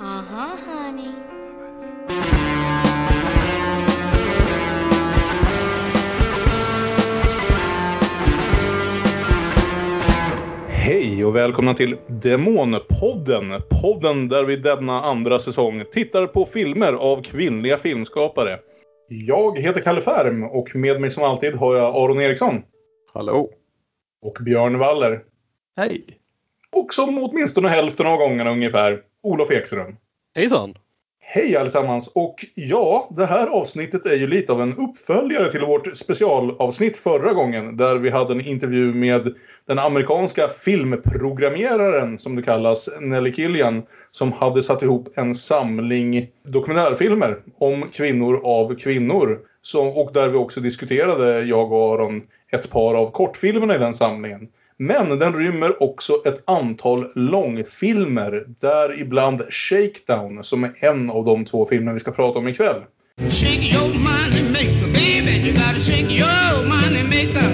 Uh-huh, honey. Hej och välkomna till Demonpodden. Podden där vi denna andra säsong tittar på filmer av kvinnliga filmskapare. Jag heter Kalle Färm och med mig som alltid har jag Aron Eriksson. Hallå. Och Björn Waller. Hej. Och som åtminstone hälften av gångerna ungefär, Olof Ekström. Hejsan. Hej allesammans! Och ja, det här avsnittet är ju lite av en uppföljare till vårt specialavsnitt förra gången. Där vi hade en intervju med den amerikanska filmprogrammeraren, som det kallas, Nelly Killian. Som hade satt ihop en samling dokumentärfilmer om kvinnor av kvinnor. Så, och där vi också diskuterade, jag och Aron, ett par av kortfilmerna i den samlingen. Men den rymmer också ett antal långfilmer, däribland Shakedown, som är en av de två filmer vi ska prata om ikväll. Shake your money maker, baby. You gotta shake your money maker.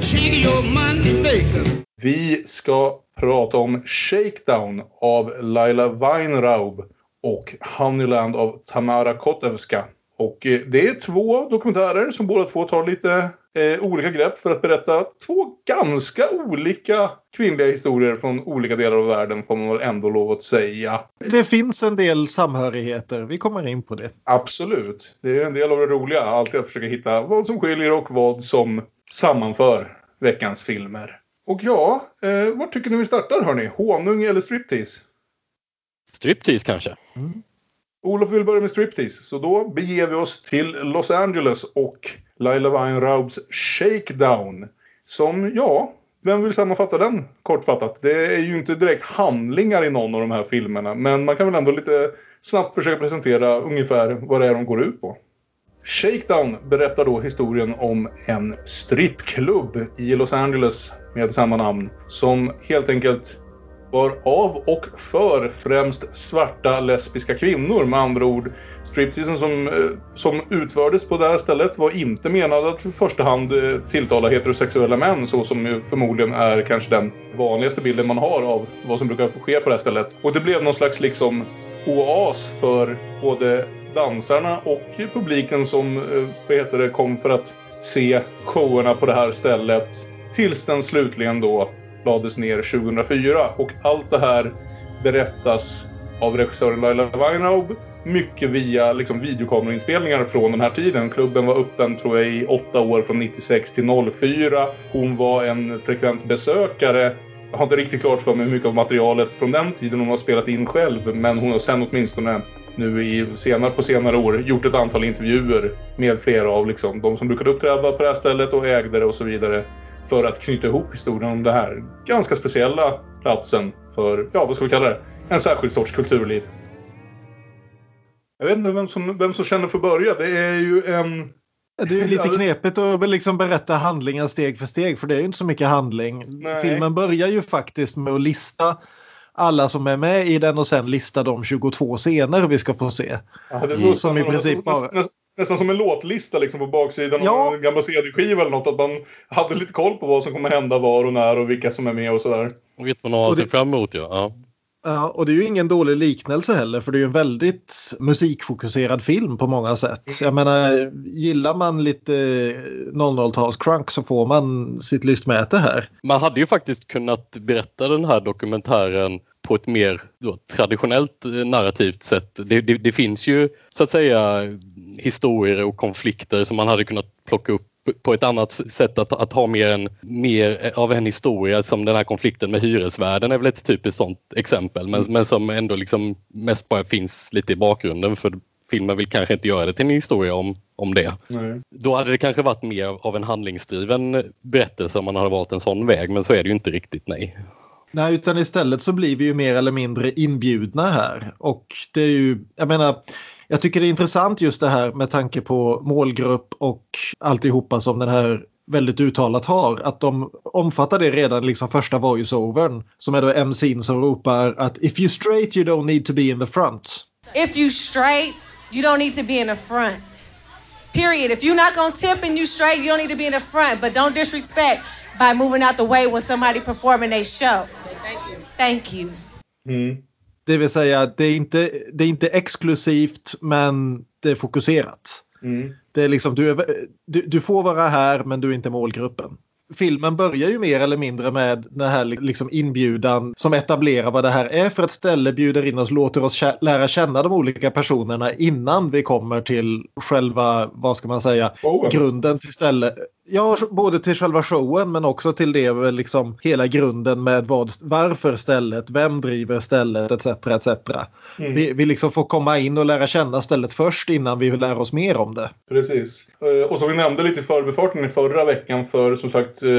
Shake your money maker. Vi ska prata om Shakedown av Laila Weinraub och Honeyland av Tamara Kotevska. Och eh, det är två dokumentärer som båda två tar lite eh, olika grepp för att berätta två ganska olika kvinnliga historier från olika delar av världen får man väl ändå lov att säga. Det finns en del samhörigheter. Vi kommer in på det. Absolut. Det är en del av det roliga. Alltid att försöka hitta vad som skiljer och vad som sammanför veckans filmer. Och ja, eh, var tycker ni vi startar hörni? Honung eller striptease? Striptease kanske? Olof vill börja med striptease, så då beger vi oss till Los Angeles och Laila Weinraubs Shakedown. Som, ja, vem vill sammanfatta den kortfattat? Det är ju inte direkt handlingar i någon av de här filmerna, men man kan väl ändå lite snabbt försöka presentera ungefär vad det är de går ut på. Shakedown berättar då historien om en strippklubb i Los Angeles med samma namn som helt enkelt var av och för främst svarta lesbiska kvinnor. Med andra ord, stripteasen som, eh, som utfördes på det här stället var inte menad att i första hand eh, tilltala heterosexuella män så som förmodligen är kanske den vanligaste bilden man har av vad som brukar ske på det här stället. Och det blev någon slags liksom oas för både dansarna och publiken som eh, vad heter det, kom för att se showerna på det här stället. Tills den slutligen då lades ner 2004. Och allt det här berättas av regissören Laila Weinraub mycket via liksom, videokamerainspelningar från den här tiden. Klubben var öppen tror jag i åtta år från 96 till 04. Hon var en frekvent besökare. Jag har inte riktigt klart för mig hur mycket av materialet från den tiden hon har spelat in själv. Men hon har sen åtminstone nu i senare, på senare år gjort ett antal intervjuer med flera av liksom, de som brukade uppträda på det här stället och ägde det och så vidare för att knyta ihop historien om det här ganska speciella platsen för, ja vad ska vi kalla det, en särskild sorts kulturliv. Jag vet inte vem som, vem som känner för att börja. Det är ju en... Det är ju lite knepigt att liksom berätta handlingar steg för steg för det är ju inte så mycket handling. Nej. Filmen börjar ju faktiskt med att lista alla som är med i den och sen lista de 22 scener vi ska få se. Ja, det Mm. Som i princip bara- nästan som en låtlista liksom på baksidan Ja. av en gammal CD-skiva eller något. Att man hade lite koll på vad som kommer hända var och när och vilka som är med och sådär. Och vet vad man har Och det- sig fram emot ja. ja. Ja, och det är ju ingen dålig liknelse heller för det är ju en väldigt musikfokuserad film på många sätt. Jag menar, gillar man lite 00-tals crunk så får man sitt lystmäte här. Man hade ju faktiskt kunnat berätta den här dokumentären på ett mer då, traditionellt eh, narrativt sätt. Det, det, det finns ju så att säga historier och konflikter som man hade kunnat plocka upp på ett annat sätt att, att ha mer, en, mer av en historia som den här konflikten med hyresvärden är väl ett typiskt sånt exempel men, men som ändå liksom mest bara finns lite i bakgrunden för filmen vill kanske inte göra det till en historia om, om det. Nej. Då hade det kanske varit mer av en handlingsdriven berättelse om man hade valt en sån väg men så är det ju inte riktigt nej. Nej, utan istället så blir vi ju mer eller mindre inbjudna här. Och det är ju, jag menar, jag tycker det är intressant just det här med tanke på målgrupp och alltihopa som den här väldigt uttalat har. Att de omfattar det redan liksom första voice-overn. Som är då MC'n som ropar att if you straight you don't need to be in the front. If you straight, you don't need to be in the front. Period. If you're not gonna tip and you straight, you don't need to be in the front. But don't disrespect by moving out the way when somebody performing their show. Thank you. Mm. Det vill säga, det är inte, det är inte exklusivt men det är fokuserat. Mm. Det är liksom, du, är, du, du får vara här men du är inte målgruppen. Filmen börjar ju mer eller mindre med den här liksom inbjudan som etablerar vad det här är för ett ställe, bjuder in oss, låter oss kä- lära känna de olika personerna innan vi kommer till själva, vad ska man säga, Showen. grunden till stället. Ja, både till själva showen men också till det liksom hela grunden med vad, varför stället, vem driver stället etc. etc. Mm. Vi, vi liksom får komma in och lära känna stället först innan vi lär oss mer om det. Precis. Eh, Och som vi nämnde lite i förbifarten i förra veckan för som sagt eh,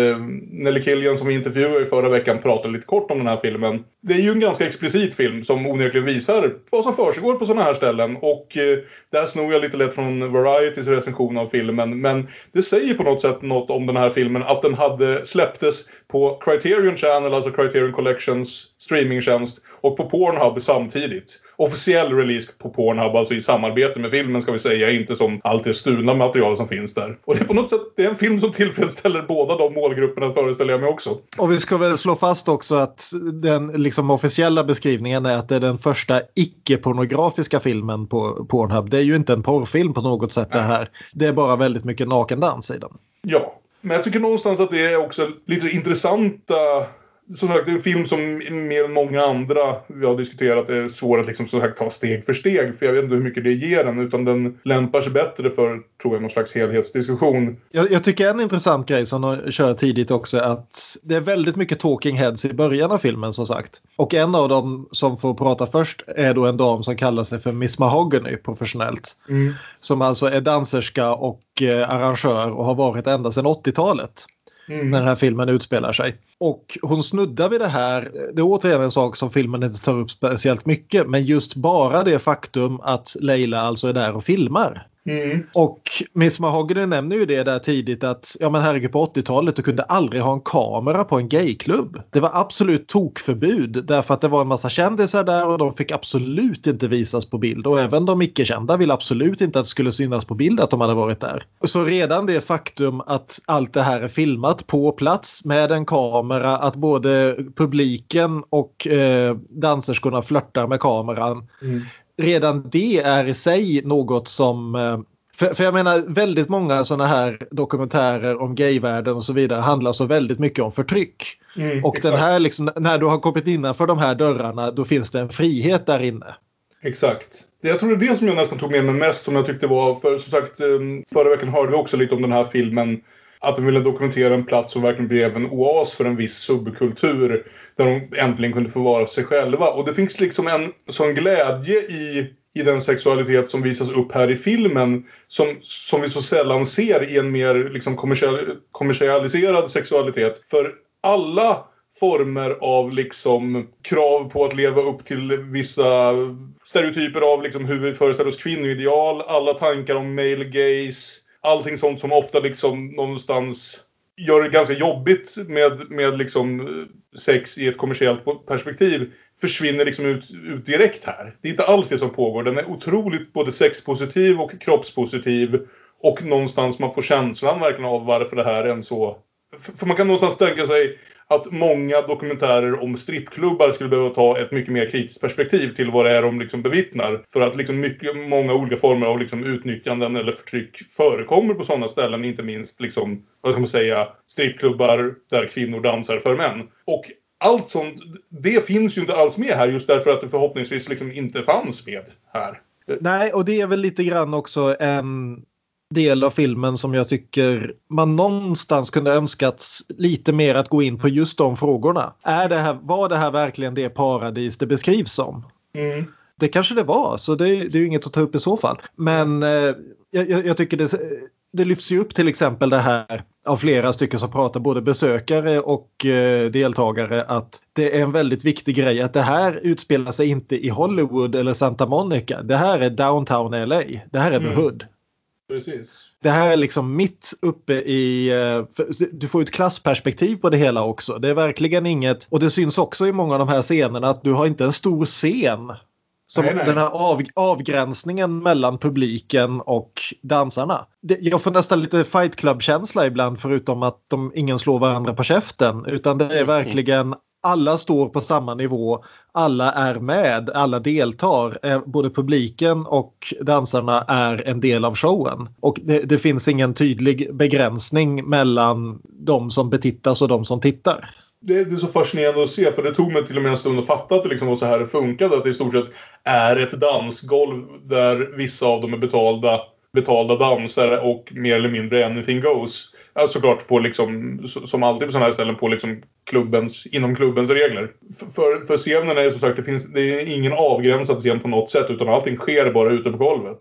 Nelly Killian som vi intervjuade i förra veckan pratade lite kort om den här filmen. Det är ju en ganska explicit film som onekligen visar vad som försiggår på sådana här ställen och eh, där snor jag lite lätt från Varietys recension av filmen men det säger på något sätt något om den här filmen att den hade släpptes på Criterion Channel, alltså Criterion Collections streamingtjänst och på Pornhub samtidigt. Officiell release på Pornhub, alltså i samarbete med filmen ska vi säga, inte som allt det stulna material som finns där. Och det är på något sätt det är en film som tillfredsställer båda de målgrupperna föreställer jag mig också. Och vi ska väl slå fast också att den liksom officiella beskrivningen är att det är den första icke-pornografiska filmen på Pornhub. Det är ju inte en porrfilm på något sätt det här. Det är bara väldigt mycket nakendans i den. Ja, men jag tycker någonstans att det är också lite intressanta som sagt, det är en film som mer än många andra vi har diskuterat är svår att liksom, som sagt, ta steg för steg. För jag vet inte hur mycket det ger den. Utan den lämpar sig bättre för, tror jag, någon slags helhetsdiskussion. Jag, jag tycker en intressant grej som de kör tidigt också är att det är väldigt mycket talking heads i början av filmen som sagt. Och en av dem som får prata först är då en dam som kallar sig för Miss Mahogany professionellt. Som alltså är danserska och eh, arrangör och har varit ända sedan 80-talet. Mm. när den här filmen utspelar sig. Och hon snuddar vid det här, det är återigen en sak som filmen inte tar upp speciellt mycket, men just bara det faktum att Leila alltså är där och filmar. Mm. Och Miss Mahogany nämner ju det där tidigt att ja men herregud på 80-talet du kunde aldrig ha en kamera på en gayklubb. Det var absolut tokförbud därför att det var en massa kändisar där och de fick absolut inte visas på bild och även de icke-kända ville absolut inte att det skulle synas på bild att de hade varit där. Så redan det faktum att allt det här är filmat på plats med en kamera, att både publiken och eh, danserskorna flörtar med kameran Mm. Redan det är i sig något som eh, för, för jag menar väldigt många sådana här dokumentärer om gayvärlden och så vidare handlar så väldigt mycket om förtryck. Mm, Och exakt. den här liksom, när du har kommit innanför de här dörrarna då finns det en frihet där inne. Exakt. Jag tror det är det som jag nästan tog med mig mest som jag tyckte var, för som sagt eh, förra veckan hörde vi också lite om den här filmen. Att de ville dokumentera en plats som verkligen blev en oas för en viss subkultur. Där de äntligen kunde få vara sig själva. Och det finns liksom en sån glädje i, i den sexualitet som visas upp här i filmen. Som, som vi så sällan ser i en mer liksom kommersiell, kommersialiserad sexualitet. För alla former av liksom krav på att leva upp till vissa stereotyper av liksom hur vi föreställer oss kvinnoideal, alla tankar om male gaze, allting sånt som ofta liksom någonstans gör det ganska jobbigt med, med liksom eh, sex i ett kommersiellt perspektiv försvinner liksom ut, ut direkt här. Det är inte alls det som pågår. Den är otroligt både sexpositiv och kroppspositiv. Och någonstans man får känslan verkligen av varför det här är en så... För man kan någonstans tänka sig att många dokumentärer om strippklubbar skulle behöva ta ett mycket mer kritiskt perspektiv till vad det är de liksom bevittnar. För att liksom mycket, många olika former av liksom utnyttjanden eller förtryck förekommer på sådana ställen. Inte minst liksom, vad ska man säga, strippklubbar där kvinnor dansar för män. Och allt sånt, det finns ju inte alls med här just därför att det förhoppningsvis liksom inte fanns med här. Nej, och det är väl lite grann också en del av filmen som jag tycker man någonstans kunde önskat lite mer att gå in på just de frågorna. Är det här, var det här verkligen det paradis det beskrivs som? Mm. Det kanske det var, så det, det är ju inget att ta upp i så fall. Men eh, jag, jag tycker det, det lyfts ju upp till exempel det här av flera stycken som pratar, både besökare och eh, deltagare, att det är en väldigt viktig grej att det här utspelar sig inte i Hollywood eller Santa Monica. Det här är downtown LA. Det här är the Mm. hood. Precis. Det här är liksom mitt uppe i... Eh, du får ett klassperspektiv på det hela också. Det är verkligen inget... Och det syns också i många av de här scenerna att du har inte en stor scen som Nej, nej. den här av, avgränsningen mellan publiken och dansarna. Det, jag får nästan lite fight club-känsla ibland förutom att de, ingen slår varandra på käften. Utan det är verkligen alla står på samma nivå, alla är med, alla deltar. Eh, Både publiken och dansarna är en del av showen. Och det, det finns ingen tydlig begränsning mellan de som betittas och de som tittar. Det, det är så fascinerande att se för det tog mig till och med en stund att fatta att det liksom var så här det funkade. Att det i stort sett är ett dansgolv där vissa av dem är betalda, betalda dansare och mer eller mindre anything goes. Alltså såklart på liksom, som alltid på sådana här ställen, på liksom klubbens, inom klubbens regler. För, för scenen är det som sagt, det, finns, det är ingen avgränsad scen på något sätt utan allting sker bara ute på golvet.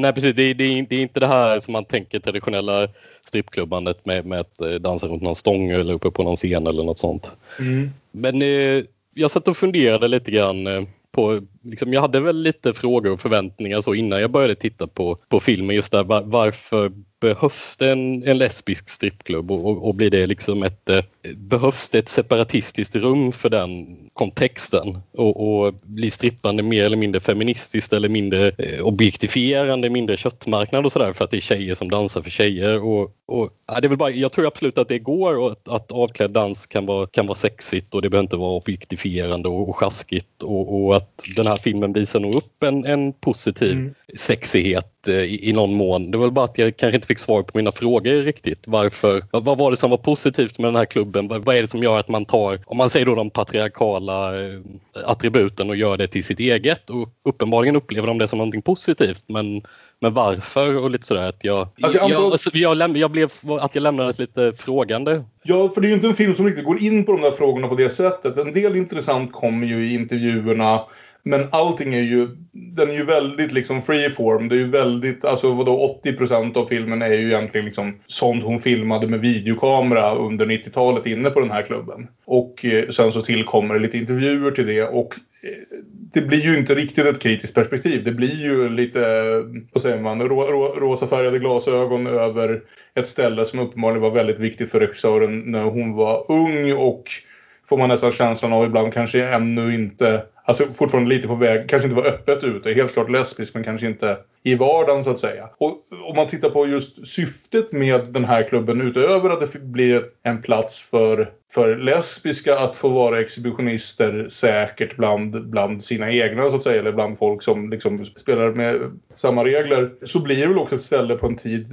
Nej precis, det är, det, är, det är inte det här som man tänker traditionella strippklubbandet med, med att eh, dansa runt någon stång eller uppe på någon scen eller något sånt. Men eh, jag satt och funderade lite grann eh, på, liksom, jag hade väl lite frågor och förväntningar så innan jag började titta på, på filmen. Just där var, varför behövs det en, en lesbisk strippklubb och, och, och blir det liksom ett, eh, behövs det ett separatistiskt rum för den kontexten? Och, och blir strippande mer eller mindre feministiskt eller mindre eh, objektifierande, mindre köttmarknad och sådär för att det är tjejer som dansar för tjejer? Och, och ja, det är väl bara, jag tror absolut att det går och att, att avklädd dans kan vara, kan vara sexigt och det behöver inte vara objektifierande och, och sjaskigt. Och, och att den här filmen visar nog upp en, en positiv sexighet eh, i, i någon mån. Det var väl bara att jag kanske inte fick svar på mina frågor riktigt. Varför? Vad, var det som var positivt med den här klubben? Vad, är det som gör att man tar, om man säger då de patriarkala eh, attributen och gör det till sitt eget och uppenbarligen upplever de det som någonting positivt men men varför och lite sådär att jag, Alltså, jag jag, alltså, jag, läm, jag blev, att jag lämnades lite frågande. Ja, för det är ju inte en film som riktigt går in på de där frågorna på det sättet. En del intressant kommer ju i intervjuerna. Men allting är ju, den är ju väldigt liksom freeform. Det är ju väldigt, alltså vadå 80% av filmen är ju egentligen liksom sånt hon filmade med videokamera under 90-talet inne på den här klubben. Och eh, sen så tillkommer det lite intervjuer till det och eh, det blir ju inte riktigt ett kritiskt perspektiv. Det blir ju lite, eh, vad säger man, rå, rå, glasögon över ett ställe som uppenbarligen var väldigt viktigt för regissören när hon var ung och får man nästan känslan av ibland kanske ännu inte, alltså fortfarande lite på väg, kanske inte var öppet ute, helt klart lesbisk men kanske inte i vardagen så att säga. Och om man tittar på just syftet med den här klubben utöver att det blir en plats för, för lesbiska att få vara exhibitionister säkert bland, bland sina egna så att säga, eller bland folk som liksom spelar med samma regler, så blir det väl också ett ställe på en tid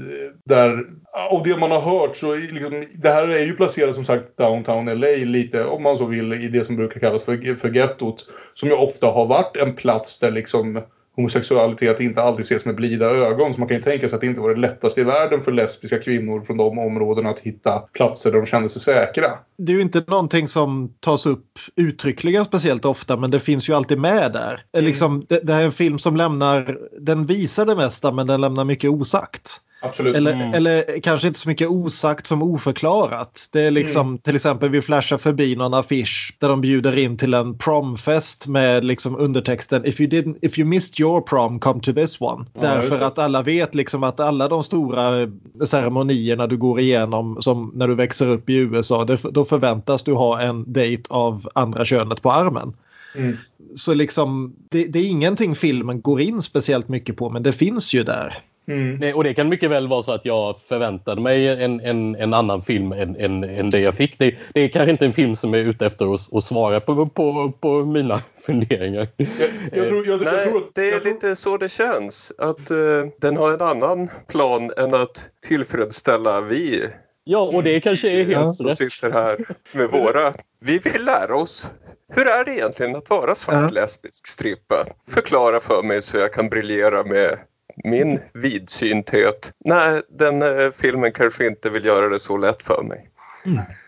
där, av det man har hört så liksom, det här är ju placerat som sagt downtown LA lite, om man så vill, i det som brukar kallas för, för gettot, som ju ofta har varit en plats där liksom homosexualitet inte alltid ses med blida ögon. Så man kan ju tänka sig att det inte var det lättaste i världen för lesbiska kvinnor från de områdena att hitta platser där de kände sig säkra. Det är ju inte någonting som tas upp uttryckligen speciellt ofta men det finns ju alltid med där. Mm. Liksom, det, det här är en film som lämnar, den visar det mesta men den lämnar mycket osagt. Absolut. Eller, eller kanske inte så mycket osagt som oförklarat. Det är liksom till exempel vi flashar förbi någon affisch där de bjuder in till en promfest med liksom undertexten If you, didn't, if you missed your prom come to this one. just Därför att alla vet liksom att alla de stora ceremonierna du går igenom som när du växer upp i USA det, då förväntas du ha en dejt av andra könet på armen. Mm. Så liksom det, det är ingenting filmen går in speciellt mycket på men det finns ju där. Mm. Nej, Och det kan mycket väl vara så att jag förväntade mig en, en, en annan film än, än, än det jag fick. Det, det är kanske inte en film som är ute efter att, att svara på, på, på mina funderingar. Jag, jag, tror, jag, jag Nej, tror att, det är jag tror, lite så det känns. Att eh, den har en annan plan än att tillfredsställa vi Ja, och det kanske är helt som rätt. sitter här med våra. Vi vill lära oss. Hur är det egentligen att vara svart Ja. lesbisk strippa? Förklara för mig så jag kan briljera med min vidsynthet. Nej, den eh, filmen kanske inte vill göra det så lätt för mig.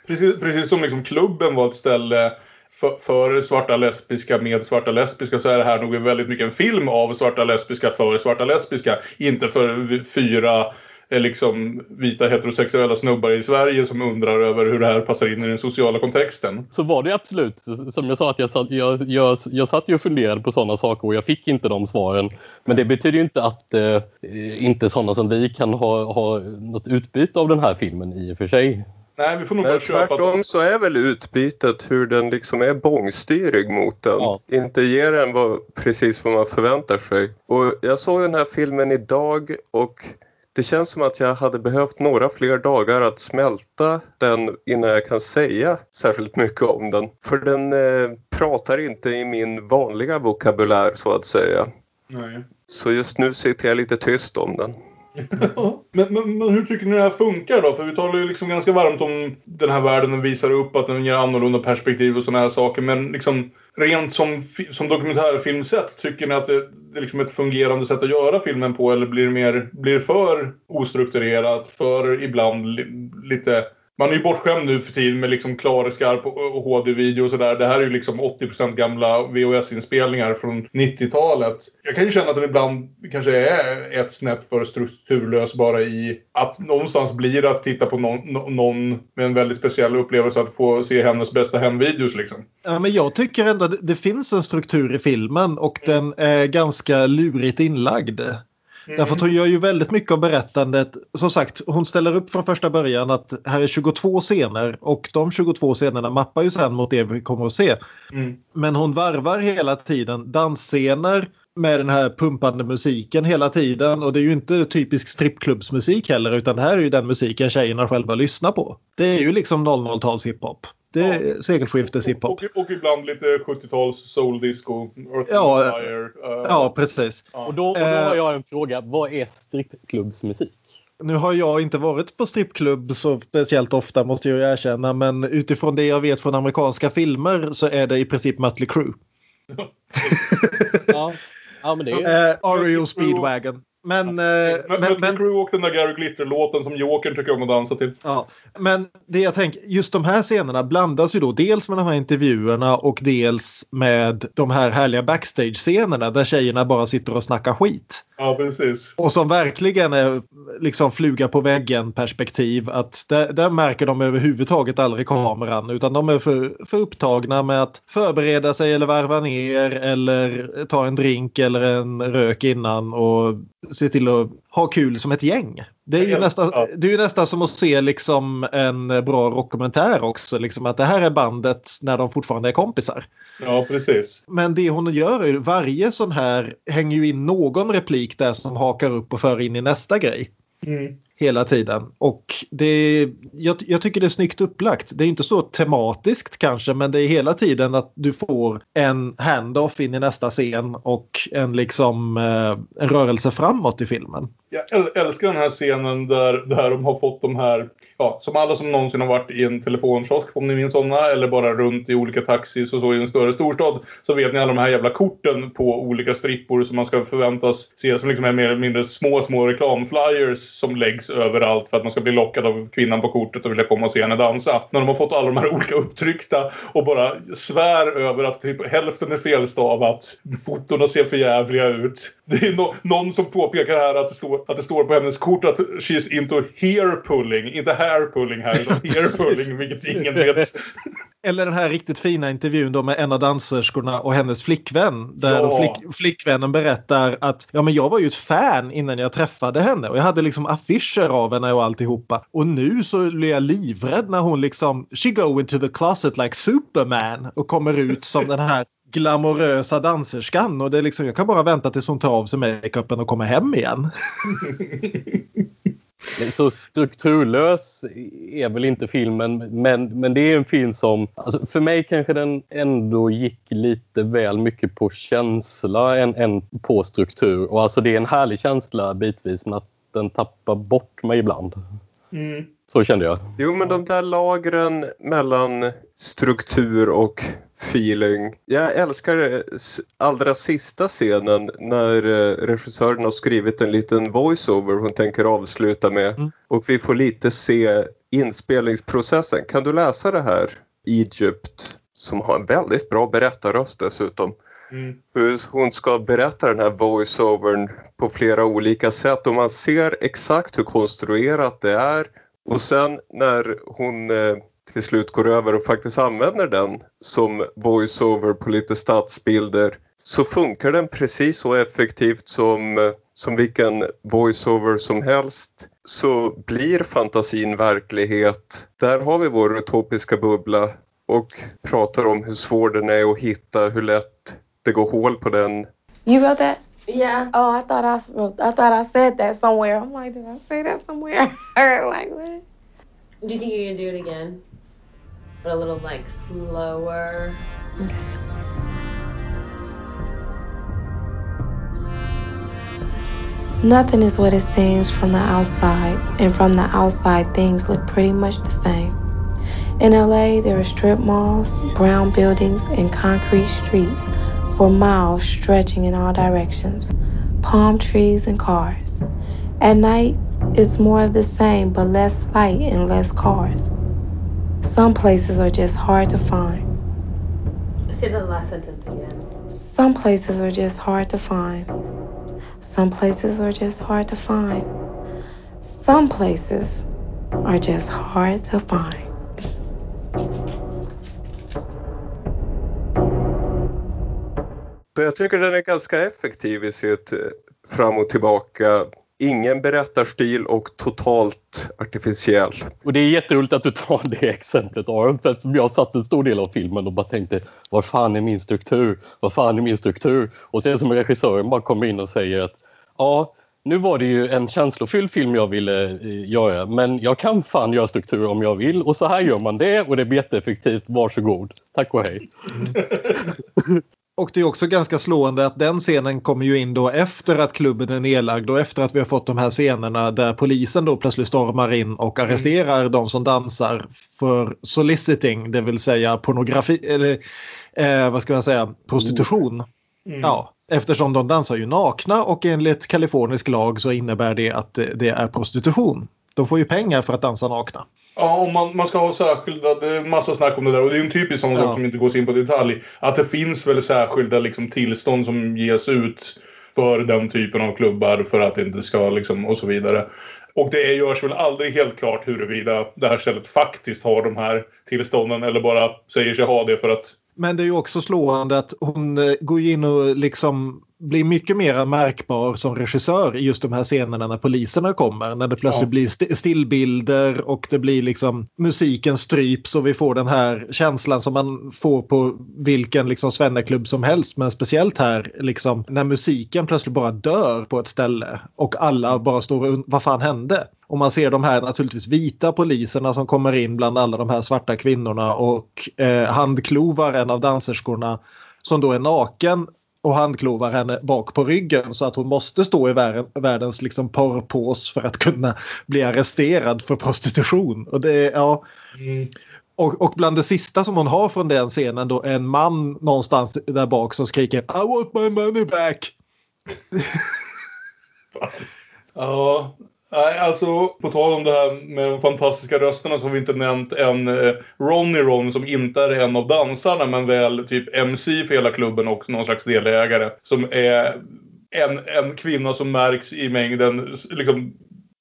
precis, precis som liksom klubben var ett ställe för, för svarta lesbiska med svarta lesbiska så är det här nog väldigt mycket en film av svarta lesbiska för svarta lesbiska. Inte för fyra eh, liksom vita heterosexuella snubbar i Sverige som undrar över hur det här passar in i den sociala kontexten. Så var det absolut. Som jag sa, att jag satt, jag, jag, jag satt ju och funderade på sådana saker och jag fick inte de svaren. Men det betyder ju inte att eh, inte sådana som vi kan ha, ha något utbyte av den här filmen i och för sig. Nej, vi får nog Nej, tvärtom så är väl utbytet hur den liksom är bångstyrig mot den. Ja. Inte ger den vad, precis vad man förväntar sig. Och jag såg den här filmen idag och det känns som att jag hade behövt några fler dagar att smälta den innan jag kan säga särskilt mycket om den. För den eh, pratar inte i min vanliga vokabulär så att säga. Nej. Så just nu sitter jag lite tyst om den men, men, men hur tycker ni det här funkar då? För vi talar ju liksom ganska varmt om den här världen den visar upp, att den ger annorlunda perspektiv och sådana här saker. Men liksom rent som, som dokumentärfilmsätt, tycker ni att det, det är liksom ett fungerande sätt att göra filmen på? Eller blir det, mer, blir det för ostrukturerat? För ibland li, lite... Man är ju bortskämd nu för tiden med liksom klar, skarp och HD-video och sådär. Det här är ju liksom 80% gamla VHS-inspelningar från 90-talet. Jag kan ju känna att det ibland kanske är ett snäpp för strukturlös bara i att någonstans blir det att titta på någon, någon med en väldigt speciell upplevelse att få se hennes bästa hemvideos liksom. Ja, men jag tycker ändå att det finns en struktur i filmen och den är ganska lurigt inlagd. Därför att hon gör ju väldigt mycket av berättandet. Som sagt, hon ställer upp från första början att här är 22 scener och de 22 scenerna mappar ju sen mot det vi kommer att se. Mm. Men hon varvar hela tiden dansscener med den här pumpande musiken hela tiden och det är ju inte typisk strippklubbsmusik heller utan det här är ju den musiken tjejerna själva lyssnar på. Det är ju liksom 00-tals hiphop. Det är sekelskiftes hiphop. Och, och ibland lite 70-tals soul disco, Earth Ja, Fire. eh, Ja, precis. Och då, och då Eh. har jag en fråga. Vad är strippklubbsmusik? Nu har jag inte varit på strippklubb så speciellt ofta måste jag erkänna men utifrån det jag vet från amerikanska filmer så är det i princip Mötley Crüe. Ja, ja men det är REO Speedwagon. Men, eh, Men, men, men, Crew och den där Gary Glitter-låten som Jokern tycker om att dansa till. ja, men det jag tänker, just de här scenerna blandas ju då dels med de här intervjuerna och dels med de här härliga backstage-scenerna där tjejerna bara sitter och snackar skit. Ja, precis. Och som verkligen är liksom fluga på väggen perspektiv. Att där, där märker de överhuvudtaget aldrig kameran utan de är för, för upptagna med att förbereda sig eller varva ner eller ta en drink eller en rök innan och se till att ha kul som ett gäng. Det är ju Ja, nästan, ja. det är nästan som att se liksom en bra rockkommentär också. Liksom att det här är bandet när de fortfarande är kompisar. Ja, precis. Men det hon gör är varje sån här hänger ju in någon replik där som hakar upp och för in i nästa grej. Mm. Hela tiden. Och det, jag, jag tycker det är snyggt upplagt. Det är inte så tematiskt kanske men det är hela tiden att du får en handoff in i nästa scen och en liksom eh, en rörelse framåt i filmen. Jag älskar den här scenen där, där de har fått de här, ja, som alla som någonsin har varit i en telefonkiosk om ni minns sådana, eller bara runt i olika taxis och så i en större storstad, så vet ni alla de här jävla korten på olika strippor som man ska förväntas se som liksom är mer eller mindre små, små reklamflyers som läggs överallt för att man ska bli lockad av kvinnan på kortet och vilja komma och se henne dansa. När de har fått alla de här olika upptryckta och bara svär över att typ hälften är felstavat, fotona ser för jävliga ut. Det är no någon som påpekar här att det, står, att det står på hennes kort att she's into hair pulling. Inte hair pulling här, utan hair pulling, vilket ingen vet. Eller den här riktigt fina intervjun då med en av danserskorna och hennes flickvän. Där Ja. flick, flickvännen berättar att ja, men jag var ju ett fan innan jag träffade henne och jag hade liksom affischer av henne och alltihopa. Och nu så blir jag livrädd när hon liksom she go into the closet like Superman och kommer ut som den här glamorösa danserskan och det är liksom, jag kan bara vänta tills hon tar av sig makeupen och kommer hem igen. Så strukturlös är väl inte filmen, men, men det är en film som... Alltså för mig kanske den ändå gick lite väl mycket på känsla än, än på struktur. Och alltså det är en härlig känsla bitvis, men att den tappar bort mig ibland. Mm. Så kände jag. Jo, men de där lagren mellan struktur och feeling. Jag älskar allra sista scenen när eh, regissören har skrivit en liten voiceover hon tänker avsluta med. Mm. Och vi får lite se inspelningsprocessen. Kan du läsa det här? Egypt, som har en väldigt bra berättarröst dessutom. Mm. Hur hon ska berätta den här voiceovern på flera olika sätt och man ser exakt hur konstruerat det är. Och sen när hon eh, till slut går över och faktiskt använder den som voiceover på lite stadsbilder så funkar den precis så effektivt som, eh, som vilken voiceover som helst så blir fantasin verklighet. Där har vi vår utopiska bubbla och pratar om hur svår den är att hitta, hur lätt det går hål på den. You wrote that? Yeah. Oh, I thought I wrote. I thought I said that somewhere. I'm like, did I say that somewhere? like what? Do you think you can do it again? But a little like slower. Okay. Nothing is what it seems from the outside, and from the outside, things look pretty much the same. In LA, there are strip malls, brown buildings, and concrete streets for miles stretching in all directions, palm trees and cars. At night, it's more of the same, but less light and less cars. Some places are just hard to find. Say the last sentence again. Some places are just hard to find. Some places are just hard to find. Some places are just hard to find. Så jag tycker den är ganska effektiv i sitt eh, fram och tillbaka. Ingen berättarstil och totalt artificiell. Och det är jätteroligt att du tar det exemplet Aron, för eftersom jag satt en stor del av filmen och bara tänkte vad fan är min struktur? Vad fan är min struktur? Och sen som regissören bara kommer in och säger att ja, nu var det ju en känslofylld film jag ville eh, göra men jag kan fan göra struktur om jag vill och så här gör man det och det blir jätteeffektivt. Varsågod. Tack och hej. Och det är också ganska slående att den scenen kommer ju in då efter att klubben är nedlagd och efter att vi har fått de här scenerna där polisen då plötsligt stormar in och arresterar de som dansar för soliciting, det vill säga pornografi, eller eh, vad ska man säga, prostitution. Ja, eftersom de dansar ju nakna och enligt kalifornisk lag så innebär det att det- det är prostitution. De får ju pengar för att dansa nakna. Ja, om man, man ska ha särskilda, det är massa snack om det där och det är en typisk sån sak Ja. som inte gås in på detalj. Att det finns väl särskilda liksom, tillstånd som ges ut för den typen av klubbar för att det inte ska liksom och så vidare. Och det görs väl aldrig helt klart huruvida det här stället faktiskt har de här tillstånden eller bara säger sig ha det för att Men det är ju också slående att hon eh, går in och liksom blir mycket mer märkbar som regissör i just de här scenerna när poliserna kommer. När det plötsligt Ja. blir st- stillbilder och det blir liksom musiken stryps och vi får den här känslan som man får på vilken liksom svenneklubb som helst. Men speciellt här liksom när musiken plötsligt bara dör på ett ställe och alla bara står och vad fan hände? Och man ser de här naturligtvis vita poliserna som kommer in bland alla de här svarta kvinnorna och eh, handklovar en av danserskorna som då är naken och handklovar henne bak på ryggen så att hon måste stå i världen, världens liksom porrpås för att kunna bli arresterad för prostitution. Och det ja, och, och bland det sista som hon har från den scenen då är en man någonstans där bak som skriker I want my money back. Ja, nej, alltså på tal om det här med de fantastiska rösterna så har vi inte nämnt en eh, Ronny Ron som inte är en av dansarna men väl typ MC för hela klubben och någon slags delägare. Som är en, en kvinna som märks i mängden liksom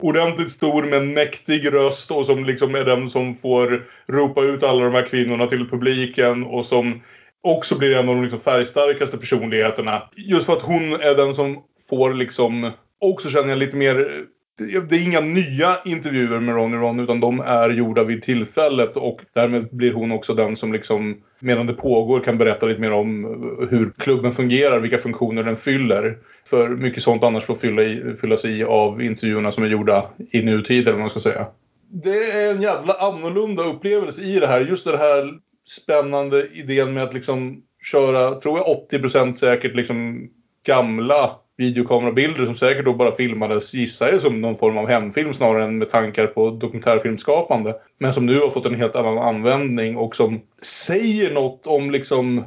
ordentligt stor med en mäktig röst och som liksom är den som får ropa ut alla de här kvinnorna till publiken och som också blir en av de liksom färgstarkaste personligheterna. Just för att hon är den som får liksom också känner jag lite mer det- är inga nya intervjuer med Ronny Ron utan de är gjorda vid tillfället och därmed blir hon också den som liksom medan det pågår kan berätta lite mer om hur klubben fungerar, vilka funktioner den fyller. För mycket sånt annars får fylla i, fyllas i av intervjuerna som är gjorda i nutid eller vad man ska säga. Det är en jävla annorlunda upplevelse i det här. Just det här spännande idén med att liksom köra, tror jag 80% säkert liksom gamla videokamerabilder som säkert då bara filmades, gissar jag, som någon form av hemfilm snarare än med tankar på dokumentärfilmskapande. Men som nu har fått en helt annan användning och som säger något om liksom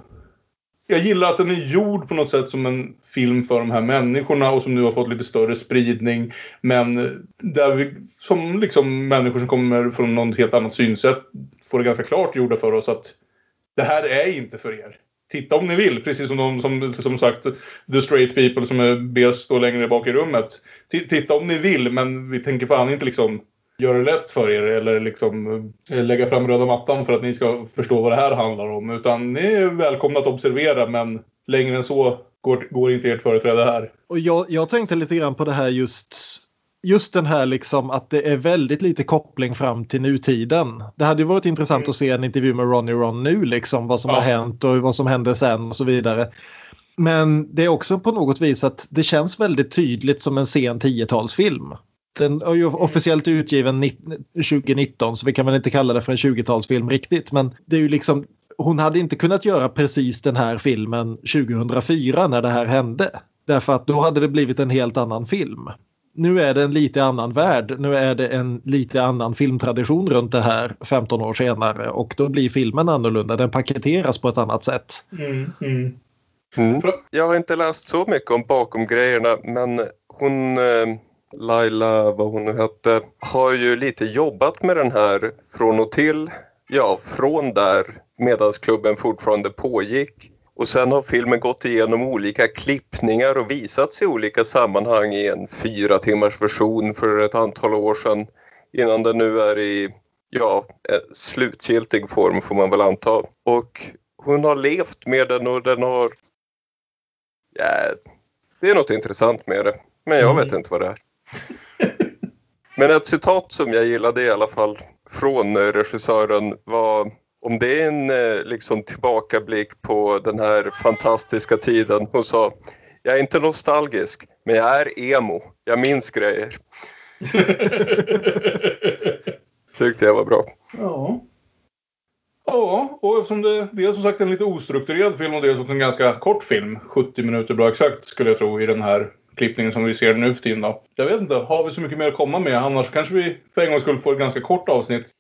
jag gillar att den är gjord på något sätt som en film för de här människorna och som nu har fått lite större spridning. Men där vi som liksom människor som kommer från något helt annat synsätt får det ganska klart gjorda för oss att det här är inte för er. Titta om ni vill, precis som de som, som sagt the straight people som är bäst stå längre bak i rummet. T- Titta om ni vill, men vi tänker fan inte liksom göra det lätt för er eller liksom eh, lägga fram röda mattan för att ni ska förstå vad det här handlar om. Utan ni är välkomna att observera, men längre än så går, går inte ert företräde här. Och jag, jag tänkte lite grann på det här just Just den här liksom att det är väldigt lite koppling fram till nutiden. Det hade ju varit intressant att se en intervju med Ronny Ron nu liksom vad som Ja. har hänt och vad som hände sen och så vidare. Men det är också på något vis att det känns väldigt tydligt som en sen 10-talsfilm. Den är ju officiellt utgiven nitt- 2019 så vi kan väl inte kalla det för en 20-talsfilm riktigt. Men det är ju liksom, hon hade inte kunnat göra precis den här filmen 2004 när det här hände. Därför att då hade det blivit en helt annan film. Nu är det en lite annan värld. Nu är det en lite annan filmtradition runt det här 15 år senare och då blir filmen annorlunda. Den paketeras på ett annat sätt. Mm, mm. Mm. Jag har inte läst så mycket om bakom grejerna men hon, eh, Laila, vad hon nu hette, har ju lite jobbat med den här från och till. Ja, från där medan klubben fortfarande pågick. Och sen har filmen gått igenom olika klippningar och visats i olika sammanhang i en fyra timmars version för ett antal år sedan. Innan den nu är i, ja, eh, slutgiltig form får man väl anta. Och hon har levt med den och den har Ja, det är något intressant med det. Men jag vet inte vad det är. Men ett citat som jag gillade i alla fall från regissören var om det är en eh, liksom tillbakablick på den här fantastiska tiden. Hon sa jag är inte nostalgisk, men jag är emo. Jag minns grejer. Tyckte jag var bra. Ja. Ja, och eftersom det, det är som sagt en lite ostrukturerad film och det är också en ganska kort film, 70 minuter bra exakt skulle jag tro i den här klippningen som vi ser nu för tiden då. Jag vet inte, har vi så mycket mer att komma med? Annars kanske vi för en gångs skull får ett ganska kort avsnitt.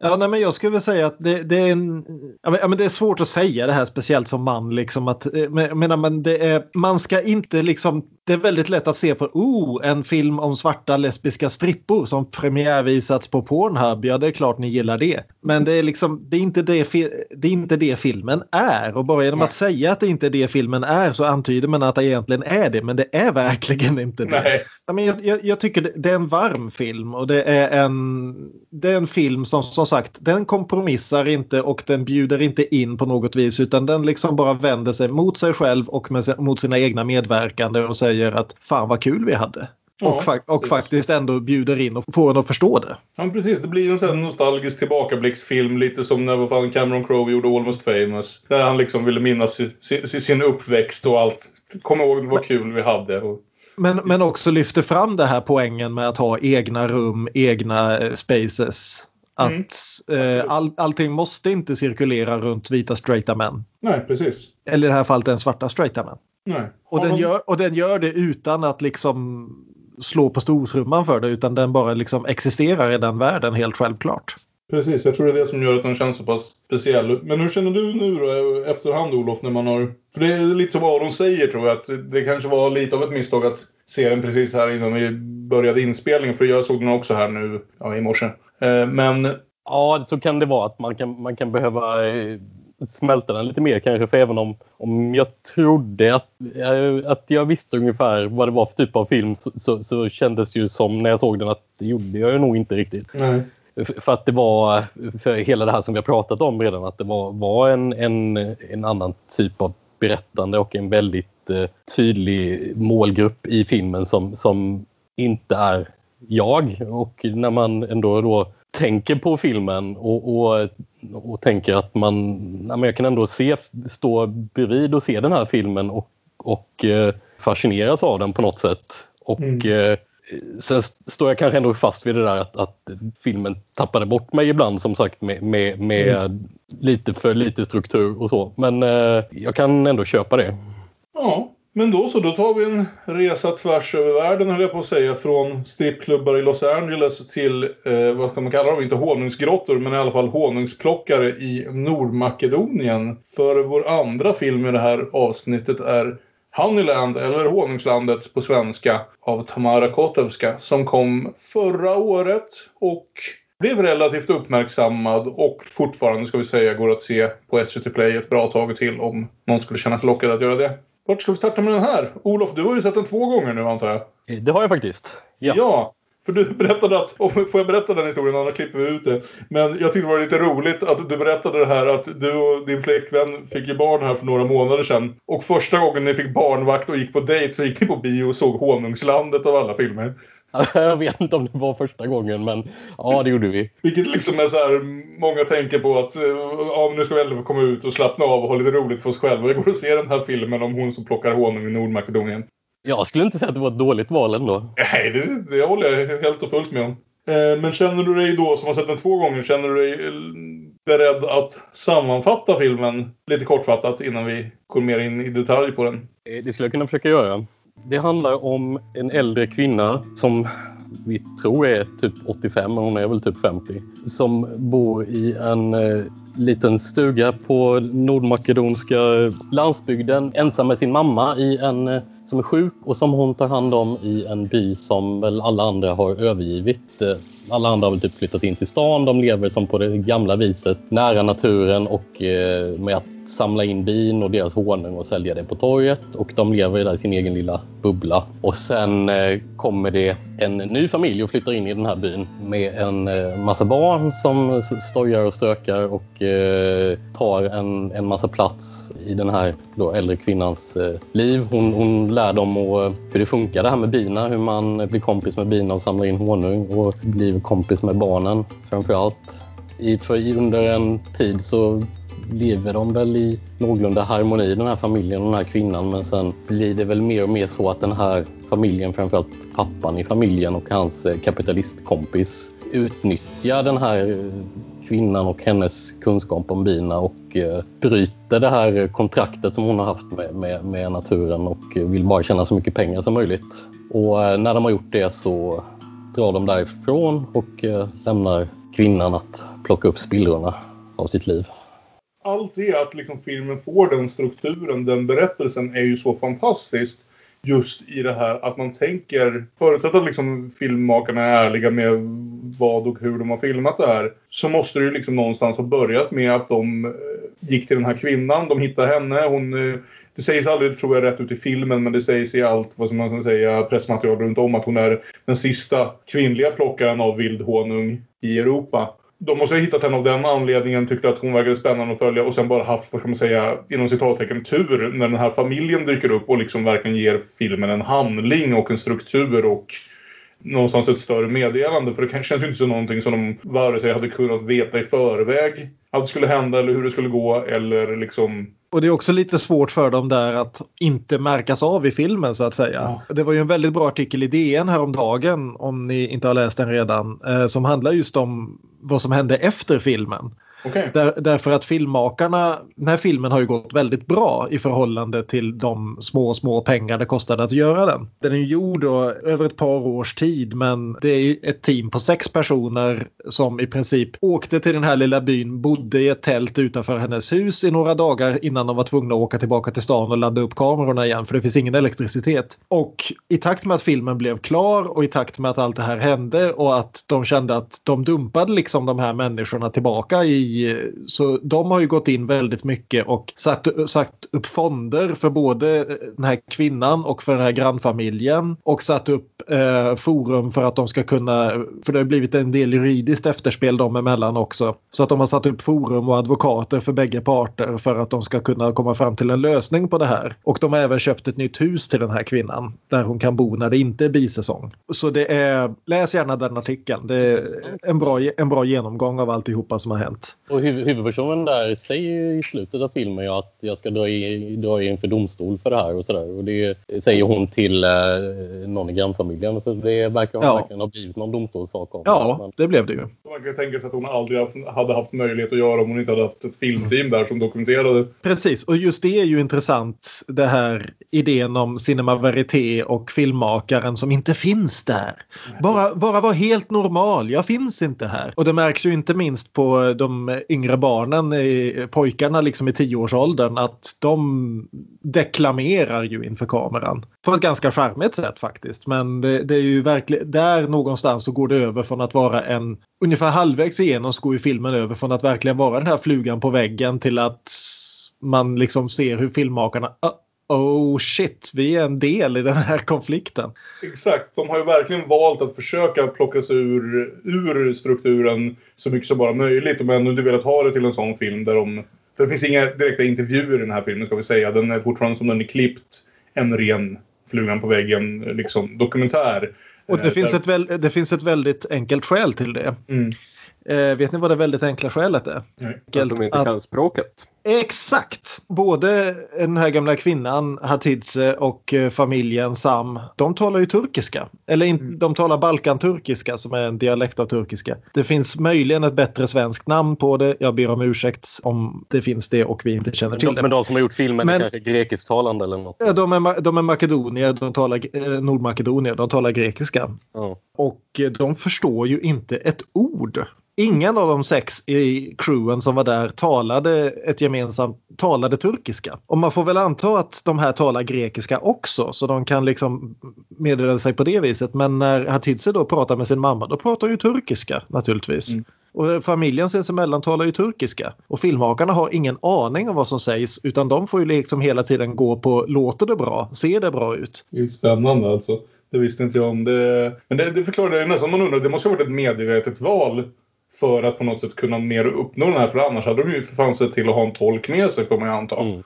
Ja, nej, men jag skulle väl säga att det, det är en... Ja, men, ja, men det är svårt att säga det här speciellt som man. Liksom, att, eh, men, men det är, man ska inte liksom... Det är väldigt lätt att se på oh, en film om svarta lesbiska strippor som premiärvisats på Pornhub. Ja, det är klart ni gillar det. Men det är liksom det är inte det, det, är inte det filmen är. Och bara genom Nej. att säga att det inte är det filmen är så antyder man att det egentligen är det. Men det är verkligen inte det. Nej. Men jag, jag, jag tycker det, är en varm film och det är en, det är en film som som sagt den kompromissar inte och den bjuder inte in på något vis utan den liksom bara vänder sig mot sig själv och med, mot sina egna medverkande och säger att fan vad kul vi hade. Ja, och, fa- och faktiskt ändå bjuder in och får en att förstå det. Ja, precis. Det blir en sån nostalgisk tillbakablicksfilm. Lite som när vad fan Cameron Crowe gjorde Almost famous. Där han liksom ville minnas si- si- sin uppväxt och allt. Kom ihåg vad kul vi hade. Och, Men, men också lyfter fram det här poängen med att ha egna rum, egna eh, spaces. Att eh, all, allting måste inte cirkulera runt vita straighta män. nej, precis. Eller i det här fallet den svarta straighta män. Nej. Och den, gör, och den gör det utan att liksom slå på stortrumman för det utan den bara liksom existerar i den världen helt självklart. Precis, jag tror det är det som gör att den känns så pass speciell. Men hur känner du nu då efterhand Olof när man har... För det är lite som Aron säger tror jag att det kanske var lite av ett misstag att se den precis här innan vi började inspelningen. För jag såg den också här nu ja, i morse. Eh, Men Ja, så kan det vara att man kan, man kan behöva eh, smälta den lite mer kanske. För även om, om jag trodde att, eh, att jag visste ungefär vad det var för typ av film så, så, så kändes ju som när jag såg den att det gjorde jag ju nog inte riktigt. nej. För att det var, för hela det här som vi har pratat om redan, att det var, var en, en, en annan typ av berättande och en väldigt eh, tydlig målgrupp i filmen som, som inte är jag. Och när man ändå då tänker på filmen och, och, och tänker att man, nej, men jag kan ändå se, stå bredvid och se den här filmen och, och eh, fascineras av den på något sätt. Och Mm. eh, Sen st- står jag kanske ändå fast vid det där att, att filmen tappade bort mig ibland som sagt med, med, med lite för lite struktur och så. Men eh, jag kan ändå köpa det. Ja, men då så. Då tar vi en resa tvärs över världen höll jag på att säga. Från strippklubbar i Los Angeles till, eh, vad ska man kalla dem? Inte honungsgrottor, men i alla fall honungsplockare i Nordmakedonien. För vår andra film i det här avsnittet är Honeyland, eller Honungslandet på svenska, av Tamara Kotowska Som kom förra året och blev relativt uppmärksammad och fortfarande ska vi säga går att se på SVT Play ett bra tag till om någon skulle känna sig lockad att göra det. Vart ska vi starta med den här? Olof, du har ju sett den två gånger nu antar jag? Det har jag faktiskt. Ja. Ja. För du berättade att, får jag berätta den historien, annars klipper vi ut det. Men jag tyckte det var lite roligt att du berättade det här att du och din flickvän fick ju barn här för några månader sedan. Och första gången ni fick barnvakt och gick på dejt så gick ni på bio och såg Honungslandet av alla filmer. Jag vet inte om det var första gången men ja det gjorde vi. Vilket liksom är så här, många tänker på att ja, nu ska vi ändå få komma ut och slappna av och ha lite roligt för oss själva. Vi går och ser den här filmen om hon som plockar honung i Nordmakedonien. Jag skulle inte säga att det var ett dåligt val ändå. Nej, det, det håller jag helt och fullt med om. Eh, Men känner du dig då, som har sett den två gånger, känner du dig eh, beredd att sammanfatta filmen lite kortfattat innan vi går mer in i detalj på den? Eh, Det skulle jag kunna försöka göra. Det handlar om en äldre kvinna som vi tror är typ 85, men hon är väl typ 50. Som bor i en eh, liten stuga på nordmakedonska landsbygden ensam med sin mamma i en, eh, som är sjuk och som hon tar hand om i en by som väl alla andra har övergivit. Eh, alla andra har väl typ flyttat in till stan. De lever som på det gamla viset, nära naturen och eh, med att samla in bin och deras honung och sälja det på torget. Och de lever där i sin egen lilla bubbla. Och sen eh, kommer det en ny familj och flyttar in i den här byn med en eh, massa barn som stojar och stökar och eh, tar en, en massa plats i den här då, äldre kvinnans eh, liv. Hon, hon lär dem och, eh, hur det funkar det här med bina, hur man blir kompis med bina och samlar in honung och blir kompis med barnen framför allt. I, för under en tid så lever de väl i någorlunda harmoni, den här familjen och den här kvinnan. Men sen blir det väl mer och mer så att den här familjen, framförallt pappan i familjen och hans eh, kapitalistkompis utnyttjar den här eh, kvinnan och hennes kunskap om bina och eh, bryter det här kontraktet som hon har haft med, med, med naturen och vill bara tjäna så mycket pengar som möjligt. Och eh, när de har gjort det så drar de därifrån och eh, lämnar kvinnan att plocka upp spillrorna av sitt liv. Allt det att liksom filmen får den strukturen, den berättelsen, är ju så fantastiskt. Just i det här att man tänker, förutsatt att liksom filmmakarna är ärliga med vad och hur de har filmat det här, så måste det ju liksom någonstans ha börjat med att de eh, gick till den här kvinnan, de hittar henne, hon eh, det sägs aldrig, tror jag, rätt ut i filmen, men det sägs i allt vad som man ska säga, pressmaterial runt om att hon är den sista kvinnliga plockaren av vildhonung i Europa. De måste ha hittat henne av den anledningen, tyckte att hon verkade spännande att följa och sen bara haft, vad ska man säga, inom citattecken tur när den här familjen dyker upp och liksom verkligen ger filmen en handling och en struktur och någonstans ett större meddelande. För det känns ju inte som någonting som de vare sig hade kunnat veta i förväg att det skulle hända eller hur det skulle gå eller liksom och det är också lite svårt för dem där att inte märkas av i filmen så att säga. Det var ju en väldigt bra artikel i DN häromdagen om ni inte har läst den redan. Eh, som handlar just om vad som hände efter filmen. Okay. Där, därför att filmmakarna, den här filmen har ju gått väldigt bra i förhållande till de små, små pengar det kostade att göra den. Den är ju gjord då, över ett par års tid men det är ju ett team på sex personer som i princip åkte till den här lilla byn, bodde i ett tält utanför hennes hus i några dagar innan de var tvungna att åka tillbaka till stan och ladda upp kamerorna igen för det finns ingen elektricitet. Och i takt med att filmen blev klar och i takt med att allt det här hände och att de kände att de dumpade liksom de här människorna tillbaka i så de har ju gått in väldigt mycket och satt, satt upp fonder för både den här kvinnan och för den här grannfamiljen och satt upp eh, forum för att de ska kunna, för det har blivit en del juridiskt efterspel dem emellan också. Så att de har satt upp forum och advokater för bägge parter för att de ska kunna komma fram till en lösning på det här. Och de har även köpt ett nytt hus till den här kvinnan där hon kan bo när det inte är bisäsong. Så det är, läs gärna den artikeln. Det är en bra, en bra genomgång av alltihopa som har hänt. Och huv- huvudpersonen där säger i slutet av filmen ju att jag ska dra, i, dra inför domstol för det här och sådär. Och det säger hon till eh, någon i grannfamiljen. Så det verkar Ja. verkligen ha blivit någon domstolssak om Ja, Men- det blev det ju. Man kan tänka sig att hon aldrig haft, hade haft möjlighet att göra om hon inte hade haft ett filmteam där som dokumenterade. Precis, och just det är ju intressant det här idén om cinema verité och filmmakaren som inte finns där. Bara, bara vara helt normal, jag finns inte här. Och det märks ju inte minst på de yngre barnen, pojkarna liksom i tioårsåldern, att de deklamerar ju inför kameran. På ett ganska charmigt sätt faktiskt. Men det, det är ju verkligen, där någonstans så går det över från att vara en ungefär halvvägs igenom så går ju filmen över från att verkligen vara den här flugan på väggen till att man liksom ser hur filmmakarna... Ah, "Ah, oh shit, vi är en del i den här konflikten. Exakt, de har ju verkligen valt att försöka plocka sig ur, ur strukturen så mycket som bara möjligt. De har ändå inte velat ha det till en sån film där de... För det finns inga direkta intervjuer i den här filmen ska vi säga. Den är fortfarande som den är klippt en ren flugan på väggen liksom, dokumentär. Och det, Eh, finns där- ett väl, det finns ett väldigt enkelt skäl till det. Mm. Eh, vet ni vad det väldigt enkla skälet är? Nej. Att de inte Att- kan språket. Exakt! Både den här gamla kvinnan Hatice och eh, familjen Sam, de talar ju turkiska. Eller in, de talar balkanturkiska som är en dialekt av turkiska. Det finns möjligen ett bättre svenskt namn på det. Jag ber om ursäkt om det finns det och vi inte känner till De, det. men de som har gjort filmen Men- är kanske grekisktalande eller något. Ja, De är, de är makedonier, de talar eh, Nordmakedonier, de talar grekiska. Ja. Och eh, de förstår ju inte ett ord. Ingen av de sex i crewen som var där talade ett gemensamt talade turkiska. Och man får väl anta att de här talar grekiska också så de kan liksom meddela sig på det viset. Men när Hatice då pratar med sin mamma då pratar ju turkiska naturligtvis. Mm. Och familjen sinsemellan talar ju turkiska. Och filmmakarna har ingen aning om vad som sägs utan de får ju liksom hela tiden gå på låter det bra, ser det bra ut. Det är spännande alltså. Det visste inte jag om. Det... Men det, det förklarar det nästan man undrar. Det måste ha varit ett medvetet val för att på något sätt kunna mer uppnå den här. För annars hade de ju för fan sett till att ha en tolk med sig kommer jag anta. Mm.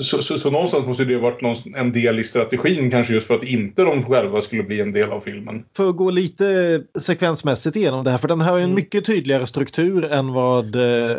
Så, så, så någonstans måste det varit någon, en del i strategin kanske just för att inte de själva skulle bli en del av filmen. För att gå lite sekvensmässigt igenom det här, för den har ju en Mm. mycket tydligare struktur än vad eh,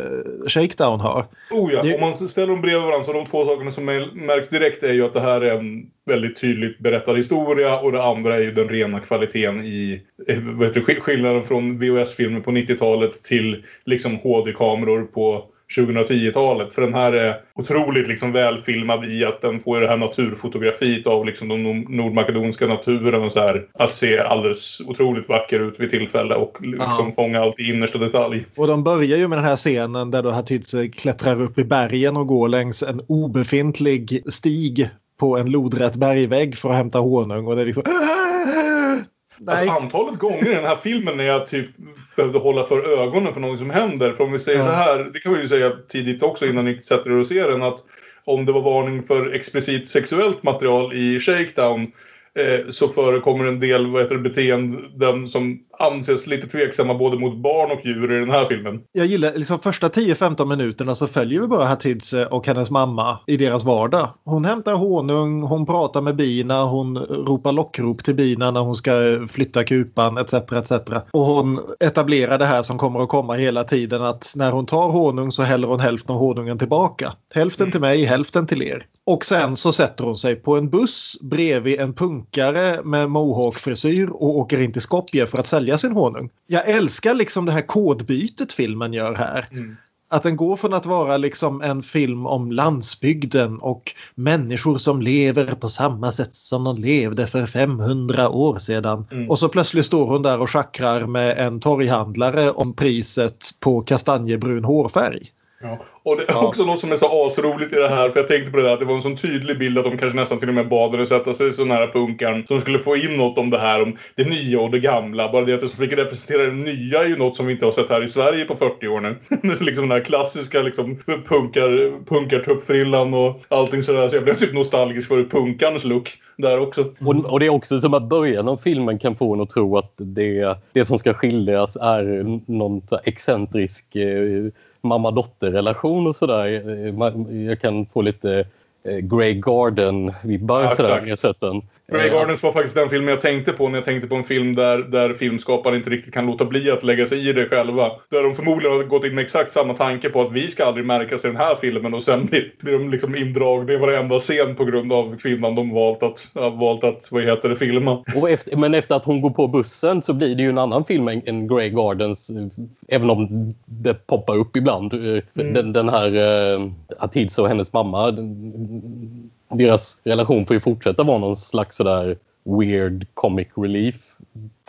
Shakedown har. Oh ja, Det- om man ställer dem bredvid varandra så de två sakerna som märks direkt är ju att det här är en väldigt tydligt berättad historia och det andra är ju den rena kvaliteten i eh, vad heter, skillnaden från VHS-filmer på 90-talet till liksom HD-kameror på 2010-talet. För den här är otroligt liksom välfilmad i att den får det här naturfotografiet av liksom de nord- nordmakedonska naturen och så här. Att se alldeles otroligt vacker ut vid tillfälle och liksom fånga allt i innersta detalj. Och de börjar ju med den här scenen där då Hatice klättrar upp i bergen och går längs en obefintlig stig på en lodrätt bergvägg för att hämta honung. Och det är liksom... Alltså antalet gånger i den här filmen när jag typ behövde hålla för ögonen för något som händer. För om vi säger Ja. så här, det kan vi ju säga tidigt också innan ni sätter er och ser den. Att om det var varning för explicit sexuellt material i Shakedown eh, så förekommer en del vad heter det, beteenden som anses lite tveksamma både mot barn och djur i den här filmen. Jag gillar liksom första 10-15 minuterna så följer vi bara Hatice och hennes mamma i deras vardag. Hon hämtar honung, hon pratar med bina, hon ropar lockrop till bina när hon ska flytta kupan etc. etc. Och hon etablerar det här som kommer att komma hela tiden att när hon tar honung så häller hon hälften av honungen tillbaka. Hälften till mig, hälften till er. Och sen så sätter hon sig på en buss bredvid en punkare med mohawk-frisyr och åker in till Skopje för att sälja sin honung. Jag älskar liksom det här kodbytet filmen gör här. Att den går från att vara liksom en film om landsbygden och människor som lever på samma sätt som de levde för 500 år sedan. Mm. Och så plötsligt står hon där och schackrar med en torghandlare om priset på kastanjebrun hårfärg. Ja. Och det är också något som är så asroligt i det här. För jag tänkte på det där att det var en sån tydlig bild att de kanske nästan till och med bad henne sätta sig så nära punkan. Som skulle få in något om det här om det nya och det gamla. Bara det att det fick representera det nya är ju något som vi inte har sett här i Sverige på 40 år nu. Liksom den här klassiska liksom punkar, punkartuppfrillan och allting sådär. Så jag blev typ nostalgisk för punkarns look där också. Och, och det är också som att början av filmen kan få en att tro att det, det som ska skildras är någon excentrisk eh, mamma-dotter-relation och sådär. Jag kan få lite eh, Grey Garden-vibbar Ja, sett den. Grey Eh, Gardens var faktiskt den filmen jag tänkte på när jag tänkte på en film där, där filmskapare inte riktigt kan låta bli att lägga sig i det själva. Där de förmodligen har gått in med exakt samma tanke på att vi ska aldrig märkas i den här filmen och sen blir, blir de liksom indragna i varenda scen på grund av kvinnan de valt att, valt att vad heter det, filma. Och efter, men efter att hon går på bussen så blir det ju en annan film än, än Grey Gardens. eh, Även om det poppar upp ibland. Eh, Den, den här eh, Atids och hennes mamma. Den, deras relation får ju fortsätta vara någon slags sådär weird comic relief.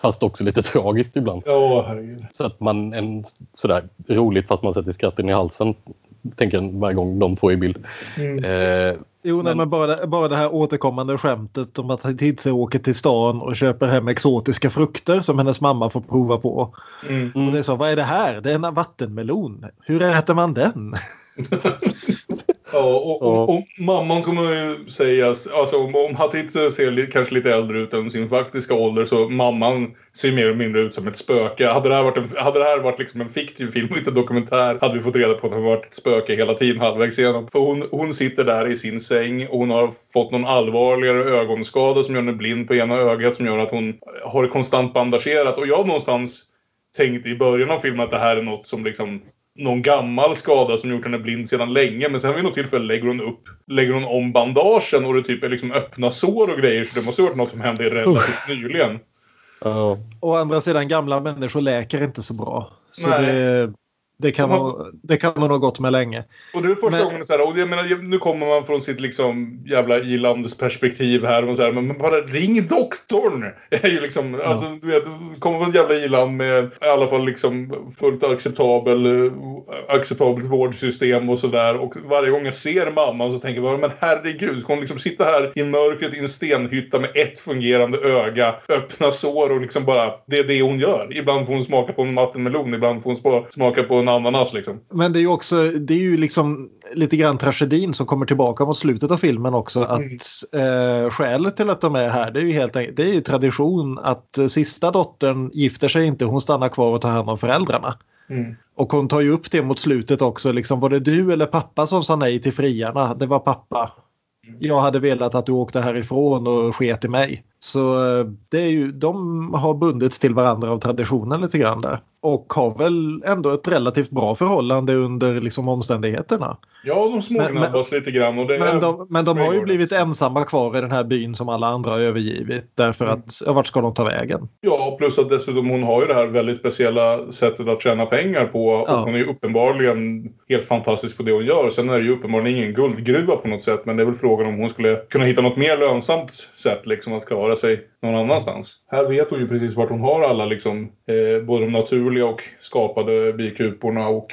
Fast också lite tragiskt ibland. Ja, herregud. Så att man en sådär roligt fast man sätter skratten i halsen. Tänker jag varje gång de är i bild. Mm. Eh, Jo, men, Men- men bara, bara det här återkommande skämtet om att Hatice åker till stan och köper hem exotiska frukter som hennes mamma får prova på. Mm. Och det är så, vad är det här? Det är en vattenmelon. Hur äter man den? Ja, och, och, och mamman kommer ju sägas, alltså om, om Hattit ser li, kanske lite äldre ut än sin faktiska ålder så mamman ser mer eller mindre ut som ett spöke. Hade det här varit, en, hade det här varit liksom en fiktiv film och inte en dokumentär hade vi fått reda på att hon varit ett spöke hela tiden halvvägs igenom. För hon, hon sitter där i sin säng och hon har fått någon allvarligare ögonskada som gör henne blind på ena ögat som gör att hon har det konstant bandagerat. Och jag någonstans tänkte i början av filmen att det här är något som liksom någon gammal skada som gjort henne blind sedan länge. Men sen vid något tillfälle lägger hon upp, lägger hon om bandagen och det typ är liksom öppna sår och grejer. Så det måste ha varit något som hände relativt nyligen. Ja. Å andra sidan, gamla människor läker inte så bra. Så Nej. det, det, kan Men- man, det kan man ha gått med länge. Och det är första Men- gången så här, och jag menar, nu kommer man från sitt liksom jävla ilands perspektiv här och så här, men bara ring doktorn! Är ju liksom, alltså du vet, kommer från ett jävla iland med i alla fall liksom fullt acceptabel, acceptabelt vårdsystem och sådär. Och varje gång jag ser mamman så tänker jag bara, men herregud, ska hon liksom sitta här i mörkret i en stenhytta med ett fungerande öga, öppna sår och liksom bara, det är det hon gör. Ibland får hon smaka på en vattenmelon, ibland får hon smaka på en ananas liksom. Men det är ju också, det är ju liksom lite grann tragedin som kommer tillbaka mot slutet av filmen också. Att eh, skälet till att de är här, det är ju helt enkelt, det är ju tradition att eh, sista dottern gifter sig inte, hon stannar kvar och tar hand om föräldrarna. Mm. Och hon tar ju upp det mot slutet också. Liksom, var det du eller pappa som sa nej till friarna? Det var pappa. Jag hade velat att du åkte härifrån och sket i mig. Så eh, det är ju, de har bundits till varandra av traditionen lite grann där. Och har väl ändå ett relativt bra förhållande under liksom omständigheterna. Ja, de smågnabbas lite grann. Och det Men är... de, men de har ju blivit ensamma kvar i den här byn som alla andra har övergivit. Därför Mm. att, ja, vart ska de ta vägen? Ja, plus att dessutom hon har ju det här väldigt speciella sättet att tjäna pengar på. Ja. Och hon är ju uppenbarligen helt fantastisk på det hon gör. Sen är det ju uppenbarligen ingen guldgruva på något sätt. Men det är väl frågan om hon skulle kunna hitta något mer lönsamt sätt liksom att klara sig någon annanstans. Här vet hon ju precis vart hon har alla liksom, eh, både de naturliga och skapade bikuporna och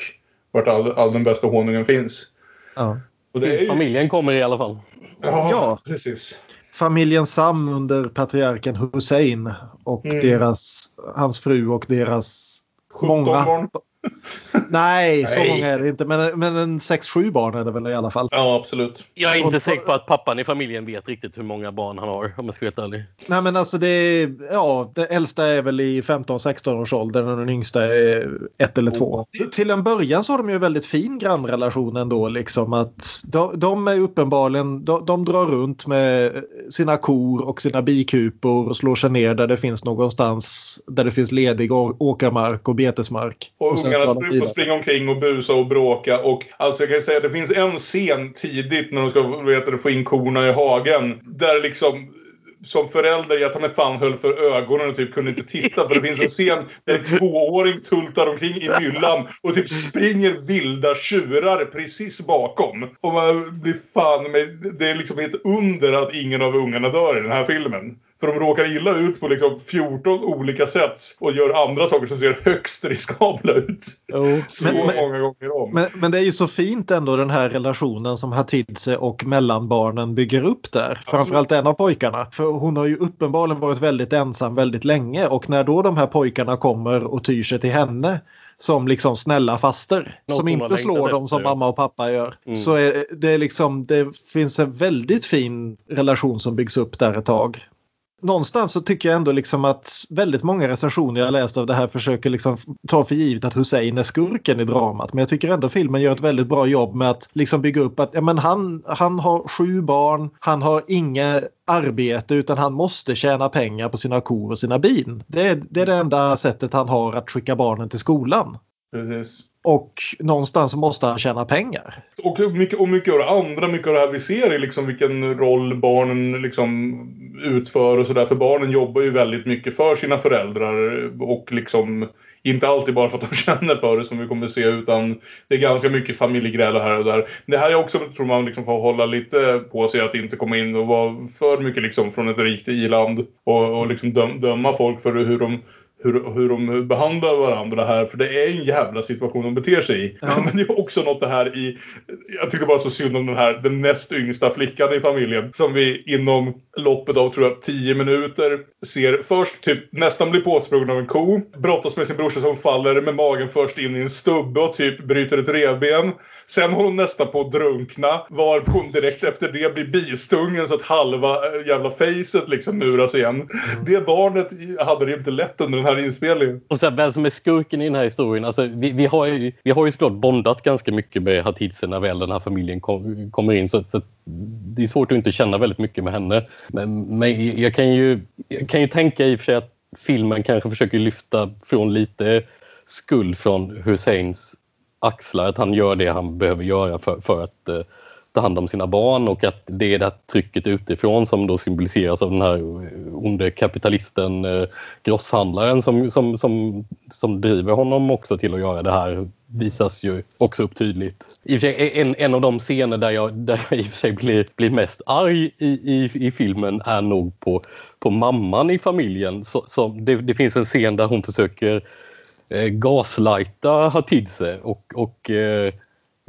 vart all, all den bästa honungen finns. Ja. Och det är ju... Familjen kommer i alla fall. Ja, Ja. precis. familjen Sam under patriarken Hussein och Mm. deras, hans fru och deras 17 många. barn. Nej, så Nej. många är det inte. Men, men en 6-7 barn är det väl i alla fall. Ja, absolut. Jag är inte säker på att pappan i familjen vet riktigt hur många barn han har om jag ska vara helt ärlig. Nej men alltså det är, ja, det äldsta är väl i 15-16 års ålder och den yngsta är ett eller två. Till en början så har de ju en väldigt fin grannrelation ändå liksom att de, de är uppenbarligen, de, de drar runt med sina kor och sina bikupor och slår sig ner där det finns någonstans där det finns ledig åkermark och betesmark. Och, sen ungarna springa omkring och busa och bråka. Och alltså jag kan säga att det finns en scen tidigt när de ska vet du, få in korna i hagen. Där liksom som förälder jag ta mig fan höll för ögonen och typ kunde inte titta. För det finns en scen där en tvååring tultar omkring i myllan och typ springer vilda tjurar precis bakom. Och man blir fan med, det är liksom ett under att ingen av ungarna dör i den här filmen. För de råkar illa ut på liksom 14 olika sätt och gör andra saker som ser högst riskabla ut. Så Men- många gånger om. Men, men det är ju så fint ändå den här relationen som Hatidze och mellanbarnen bygger upp där. Framförallt en av pojkarna. För hon har ju uppenbarligen varit väldigt ensam väldigt länge och när då de här pojkarna kommer och tyr sig till henne som liksom snälla faster Något som inte slår dem som efter. mamma och pappa gör. Mm. Så är det liksom det finns en väldigt fin relation som byggs upp där ett tag. Någonstans så tycker jag ändå liksom att väldigt många recensioner jag läst av det här försöker liksom ta för givet att Hussein är skurken i dramat. Men jag tycker ändå filmen gör ett väldigt bra jobb med att liksom bygga upp att ja, men han, han har sju barn, han har inget arbete utan han måste tjäna pengar på sina kor och sina bin. Det är, det är det enda sättet han har att skicka barnen till skolan. Precis. Och någonstans måste han tjäna pengar. Och mycket, och mycket av det andra, mycket av det här vi ser är liksom vilken roll barnen liksom utför och sådär. För barnen jobbar ju väldigt mycket för sina föräldrar och liksom inte alltid bara för att de känner för det som vi kommer se utan det är ganska mycket familjegräl här och där. Det här är också, tror man, liksom får hålla lite på sig att inte komma in och vara för mycket liksom från ett rikt i-land och, och liksom döm, döma folk för hur de hur, hur de behandlar varandra här. För det är en jävla situation de beter sig i. Ja. Men det är också något det här i... Jag tyckte bara så synd om den här, den näst yngsta flickan i familjen. Som vi inom loppet av, tror jag, tio minuter ser först typ nästan bli påsprungen av en ko. Brottas med sin brorsa som faller med magen först in i en stubbe och typ bryter ett revben. Sen håller hon nästan på att drunkna. Varpå hon direkt efter det blir bistungen så att halva eh, jävla facet liksom muras igen. Det barnet hade det inte lätt under den här inspelningen. Och sen vem som är skurken i den här historien. Alltså, vi, vi, har ju, vi har ju såklart bondat ganska mycket med Hatice när väl den här familjen kom, kommer in. Så, så det är svårt att inte känna väldigt mycket med henne. Men, men jag, kan ju, jag kan ju tänka i och för sig att filmen kanske försöker lyfta från lite skuld från Husseins axlar. Att han gör det han behöver göra för, för att eh, ta hand om sina barn och att det är det här trycket utifrån som då symboliseras av den här eh, onde kapitalisten, eh, grosshandlaren som, som, som, som driver honom också till att göra det här visas ju också upp tydligt. I och för sig, en, en av de scener där jag, där jag i och för sig blir, blir mest arg i, i, i filmen är nog på, på mamman i familjen. Så, så det, det finns en scen där hon försöker eh, gaslighta Hatice och, och eh,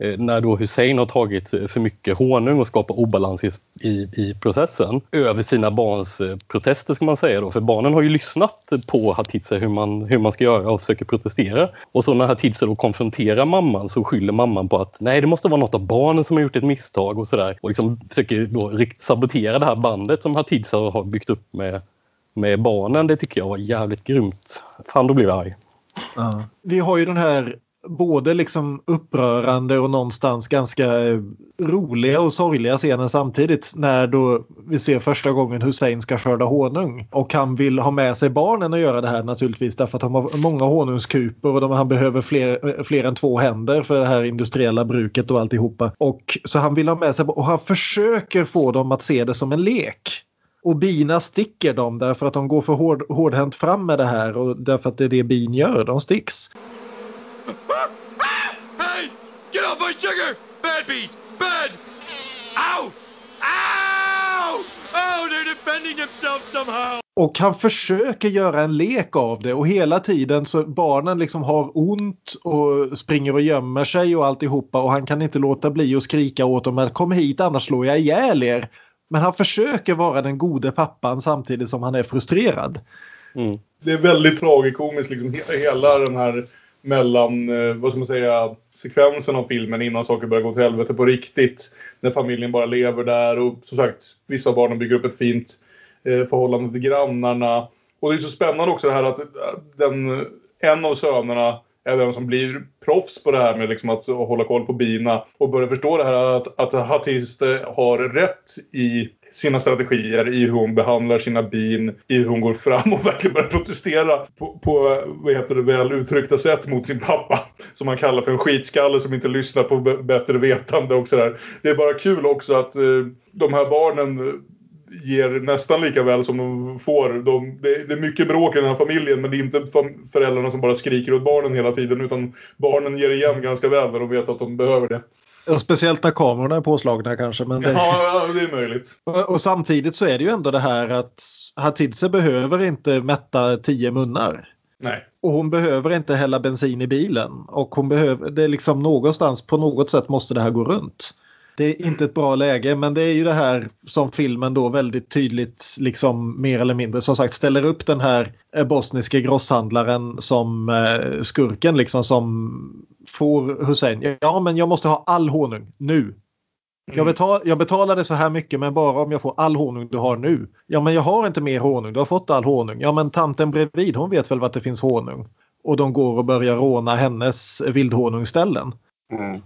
Eh, när då Hussein har tagit eh, för mycket honung och skapat obalans i, i, i processen över sina barns eh, protester ska man säga då. För barnen har ju lyssnat på Hatice hur man, hur man ska göra och försöker protestera. Och så när Hatice då konfronterar mamman så skyller mamman på att nej det måste vara något av barnen som har gjort ett misstag och sådär. Och liksom försöker då sabotera det här bandet som Hatice har byggt upp med, med barnen. Det tycker jag var jävligt grymt. Fan då blir jag arg. Vi har ju den här både liksom upprörande och någonstans ganska eh, roliga och sorgliga scener samtidigt när då vi ser första gången Hussein ska skörda honung. Och han vill ha med sig barnen och göra det här naturligtvis därför att de har många honungskupor och de, han behöver fler, eh, fler än två händer för det här industriella bruket och alltihopa. Och så han vill ha med sig och han försöker få dem att se det som en lek. Och bina sticker dem därför att de går för hård, hårdhänt fram med det här och därför att det är det bin gör, de sticks. Get off my sugar! Bad bees! Bad! Ow! Ow! Oh, they're defending themselves somehow! Och han försöker göra en lek av det och hela tiden så barnen liksom har ont och springer och gömmer sig och alltihopa och han kan inte låta bli att skrika åt dem att kom hit annars slår jag ihjäl er. Men han försöker vara den gode pappan samtidigt som han är frustrerad. Mm. Det är väldigt tragikomiskt liksom he- hela den här mellan, eh, vad ska man säga, sekvensen av filmen innan saker börjar gå till helvete på riktigt. När familjen bara lever där och som sagt, vissa av barnen bygger upp ett fint eh, förhållande till grannarna. Och det är så spännande också det här att eh, den, en av sönerna är den som blir proffs på det här med liksom att hålla koll på bina och börjar förstå det här att, att Hatiste har rätt i sina strategier, i hur hon behandlar sina bin, i hur hon går fram och verkligen börjar protestera på, på vad heter det, väl uttryckta sätt mot sin pappa. Som han kallar för en skitskalle som inte lyssnar på b- bättre vetande och sådär. Det är bara kul också att eh, de här barnen eh, ger nästan lika väl som de får. De, det, det är mycket bråk i den här familjen men det är inte fam- föräldrarna som bara skriker åt barnen hela tiden utan barnen ger igen ganska väl när de vet att de behöver det. Speciellt när kamerorna är påslagna kanske. Men det... Ja, det är möjligt. Och och samtidigt så är det ju ändå det här att Hatidze behöver inte mätta tio munnar. Nej. Och hon behöver inte hälla bensin i bilen. Och hon behöver, det är liksom någonstans på något sätt måste det här gå runt. Det är inte ett bra läge men det är ju det här som filmen då väldigt tydligt liksom mer eller mindre som sagt ställer upp den här eh, bosniske grosshandlaren som eh, skurken liksom som får Hussein. Ja men jag måste ha all honung nu. Jag, betal, jag betalade så här mycket men bara om jag får all honung du har nu. Ja men jag har inte mer honung, du har fått all honung. Ja men tanten bredvid hon vet väl vart det finns honung. Och de går och börjar råna hennes vildhonungsställen.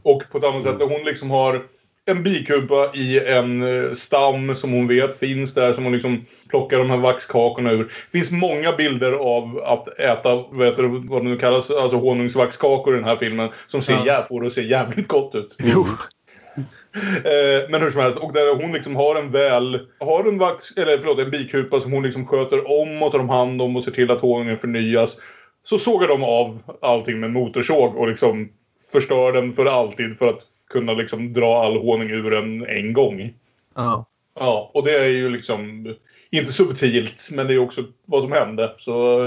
Och på ett annat sätt, hon liksom har en bikupa i en eh, stam som hon vet finns där som hon liksom plockar de här vaxkakorna ur. Det finns många bilder av att äta, vad, heter vad det nu kallas, alltså honungsvaxkakor i den här filmen som ser, Ja. får det att se jävligt gott ut. Jo. Eh, men hur som helst, och där hon liksom har en väl, har en vax, eller förlåt, en bikupa som hon liksom sköter om och tar om hand om och ser till att honungen förnyas. Så sågar de av allting med motorsåg och liksom förstör den för alltid för att kunna liksom dra all honung ur en en gång. Ja. Ja, och det är ju liksom inte subtilt, men det är också vad som hände. Så,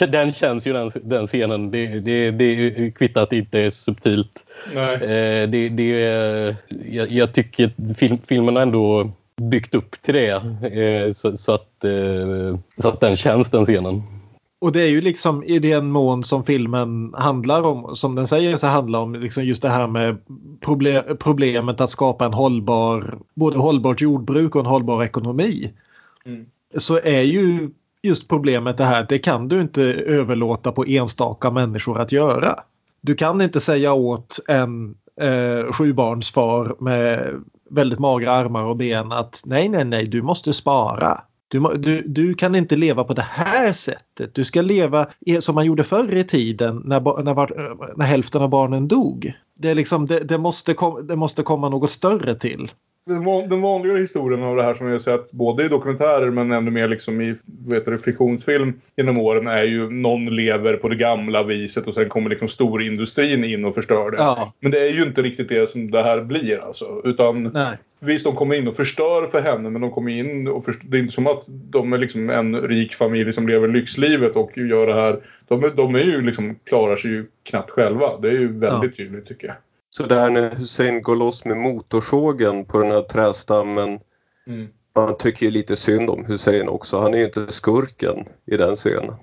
eh, Den känns ju den, den scenen. Det, det, det kvittar att det inte är subtilt. nej. Eh, det, det, är- jag, jag tycker att film, filmen ändå byggt upp till det. Eh, så, så, att, eh, så att den känns den scenen. Och det är ju liksom i den mån som filmen handlar om, som den säger sig handla om, liksom just det här med problem, problemet att skapa en hållbar, både hållbart jordbruk och en hållbar ekonomi. Mm. Så är ju just problemet det här att det kan du inte överlåta på enstaka människor att göra. Du kan inte säga åt en eh, sjubarnsfar med väldigt magra armar och ben att nej, nej, nej, du måste spara. Du, du, du kan inte leva på det här sättet. Du ska leva som man gjorde förr i tiden när, när, var- när hälften av barnen dog. Det, är liksom, det, det, måste kom, det måste komma något större till. Den, van, den vanligare historien av det här som vi har sett både i dokumentärer men ännu mer liksom i vet du, friktionsfilm genom åren är ju någon lever på det gamla viset och sen kommer liksom storindustrin in och förstör det. Ja, Men det är ju inte riktigt det som det här blir alltså. Utan nej. visst, de kommer in och förstör för henne men de kommer in och först- det är inte som att de är liksom en rik familj som lever lyxlivet och gör det här. De, är- de är ju liksom, klarar sig ju knappt själva. Det är ju väldigt tydligt tycker jag. Så där när Hussein går loss med motorsågen på den här trästammen. Mm. Man tycker ju lite synd om Hussein också. Han är ju inte skurken i den scenen.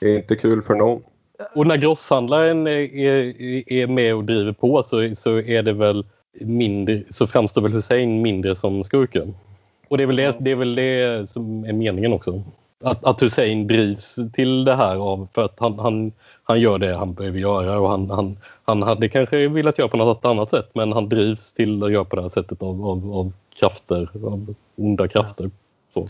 Det är inte kul för någon. Och när grosshandlaren är, är, är med och driver på så, så är det väl mindre, så framstår väl Hussein mindre som skurken. Och det är väl det, det, är väl det som är meningen också. Att, att Hussein drivs till det här av för att han, han, han gör det han behöver göra och han, han, han hade kanske velat göra på något annat sätt men han drivs till att göra på det här sättet av, av, av krafter, av onda krafter. Så.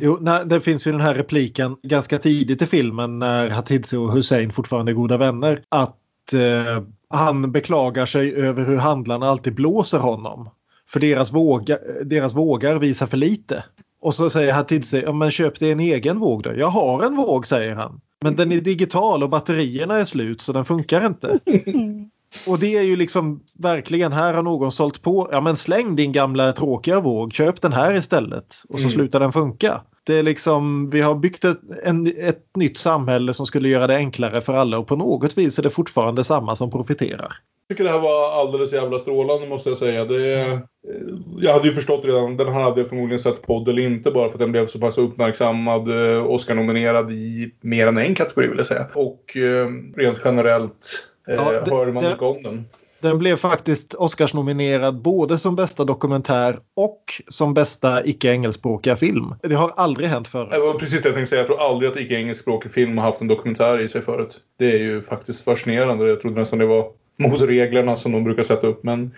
Jo, nej, det finns ju den här repliken ganska tidigt i filmen när Hatice och Hussein fortfarande är goda vänner. Att eh, han beklagar sig över hur handlarna alltid blåser honom. För deras, våga, deras vågar visar för lite. Och så säger han till ja men köp dig en egen våg då. Jag har en våg säger han. Men den är digital och batterierna är slut så den funkar inte. Och det är ju liksom verkligen här har någon sålt på. Ja men släng din gamla tråkiga våg. Köp den här istället. Och så Mm. slutar den funka. Det är liksom, vi har byggt ett, en, ett nytt samhälle som skulle göra det enklare för alla och på något vis är det fortfarande samma som profiterar. Jag tycker det här var alldeles jävla strålande måste jag säga. Det, eh, jag hade ju förstått redan, den här hade jag förmodligen sett podd eller inte bara för att den blev så pass uppmärksammad. eh, Oscar-nominerad i mer än en kategori vill jag säga. Och eh, rent generellt Ja, det- hör man det- mycket om den. Den blev faktiskt Oscarsnominerad både som bästa dokumentär och som bästa icke-engelskspråkiga film. Det har aldrig hänt förut. Det var precis det jag tänkte säga. Jag tror aldrig att icke-engelskspråkig film har haft en dokumentär i sig förut. Det är ju faktiskt fascinerande. Jag trodde nästan det var mot reglerna som de brukar sätta upp. Men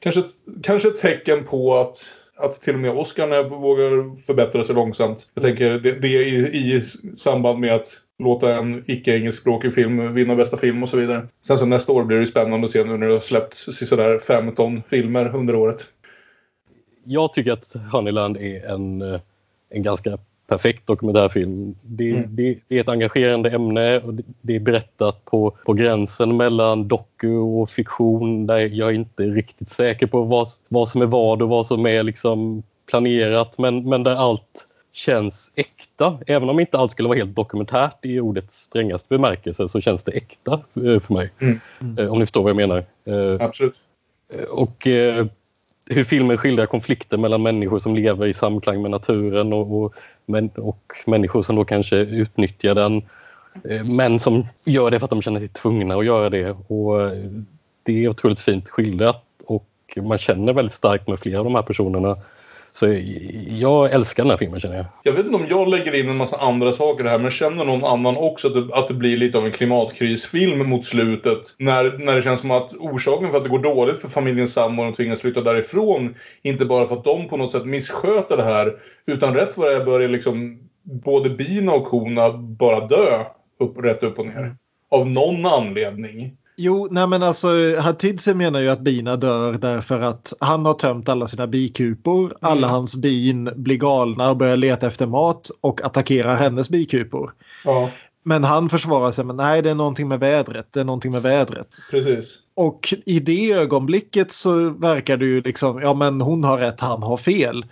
kanske, kanske ett tecken på att, att till och med Oscar vågar förbättra sig långsamt. Jag tänker det, det i, i samband med att låta en icke-engelskspråkig film vinna bästa film och så vidare. Sen så nästa år blir det spännande att se nu när det har släppts sådär 15 filmer under året. jag tycker att Honeyland är en, eh, en ganska perfekt dokumentärfilm. Det, Mm. det, det är ett engagerande ämne och det, det är berättat på, på gränsen mellan doku och fiktion där jag är inte riktigt säker på vad, vad som är vad och vad som är liksom planerat men, men där allt känns äkta. Även om inte allt skulle vara helt dokumentärt i ordets strängaste bemärkelse så känns det äkta eh, för mig. Mm. Eh, Om ni förstår vad jag menar. Eh, Absolut. och hur filmen skildrar konflikter mellan människor som lever i samklang med naturen och, och, och människor som då kanske utnyttjar den. Men som gör det för att de känner sig tvungna att göra det. Och det är otroligt fint skildrat och man känner väldigt starkt med flera av de här personerna. Så jag älskar den här filmen känner jag. Jag vet inte om jag lägger in en massa andra saker här men känner någon annan också att det, att det blir lite av en klimatkrisfilm mot slutet? När, när det känns som att orsaken för att det går dåligt för familjen Sammo och tvingas flytta därifrån inte bara för att de på något sätt missköter det här utan rätt vad det är börjar liksom både bina och korna bara dö upp, rätt upp och ner. Av någon anledning. Jo, nej men alltså Hatidze menar ju att bina dör därför att han har tömt alla sina bikupor. Alla hans bin blir galna och börjar leta efter mat och attackerar hennes bikupor. Ja, Men han försvarar sig med nej det är någonting med vädret, det är någonting med vädret. precis. Och i det ögonblicket så verkar det ju liksom, ja men hon har rätt, han har fel.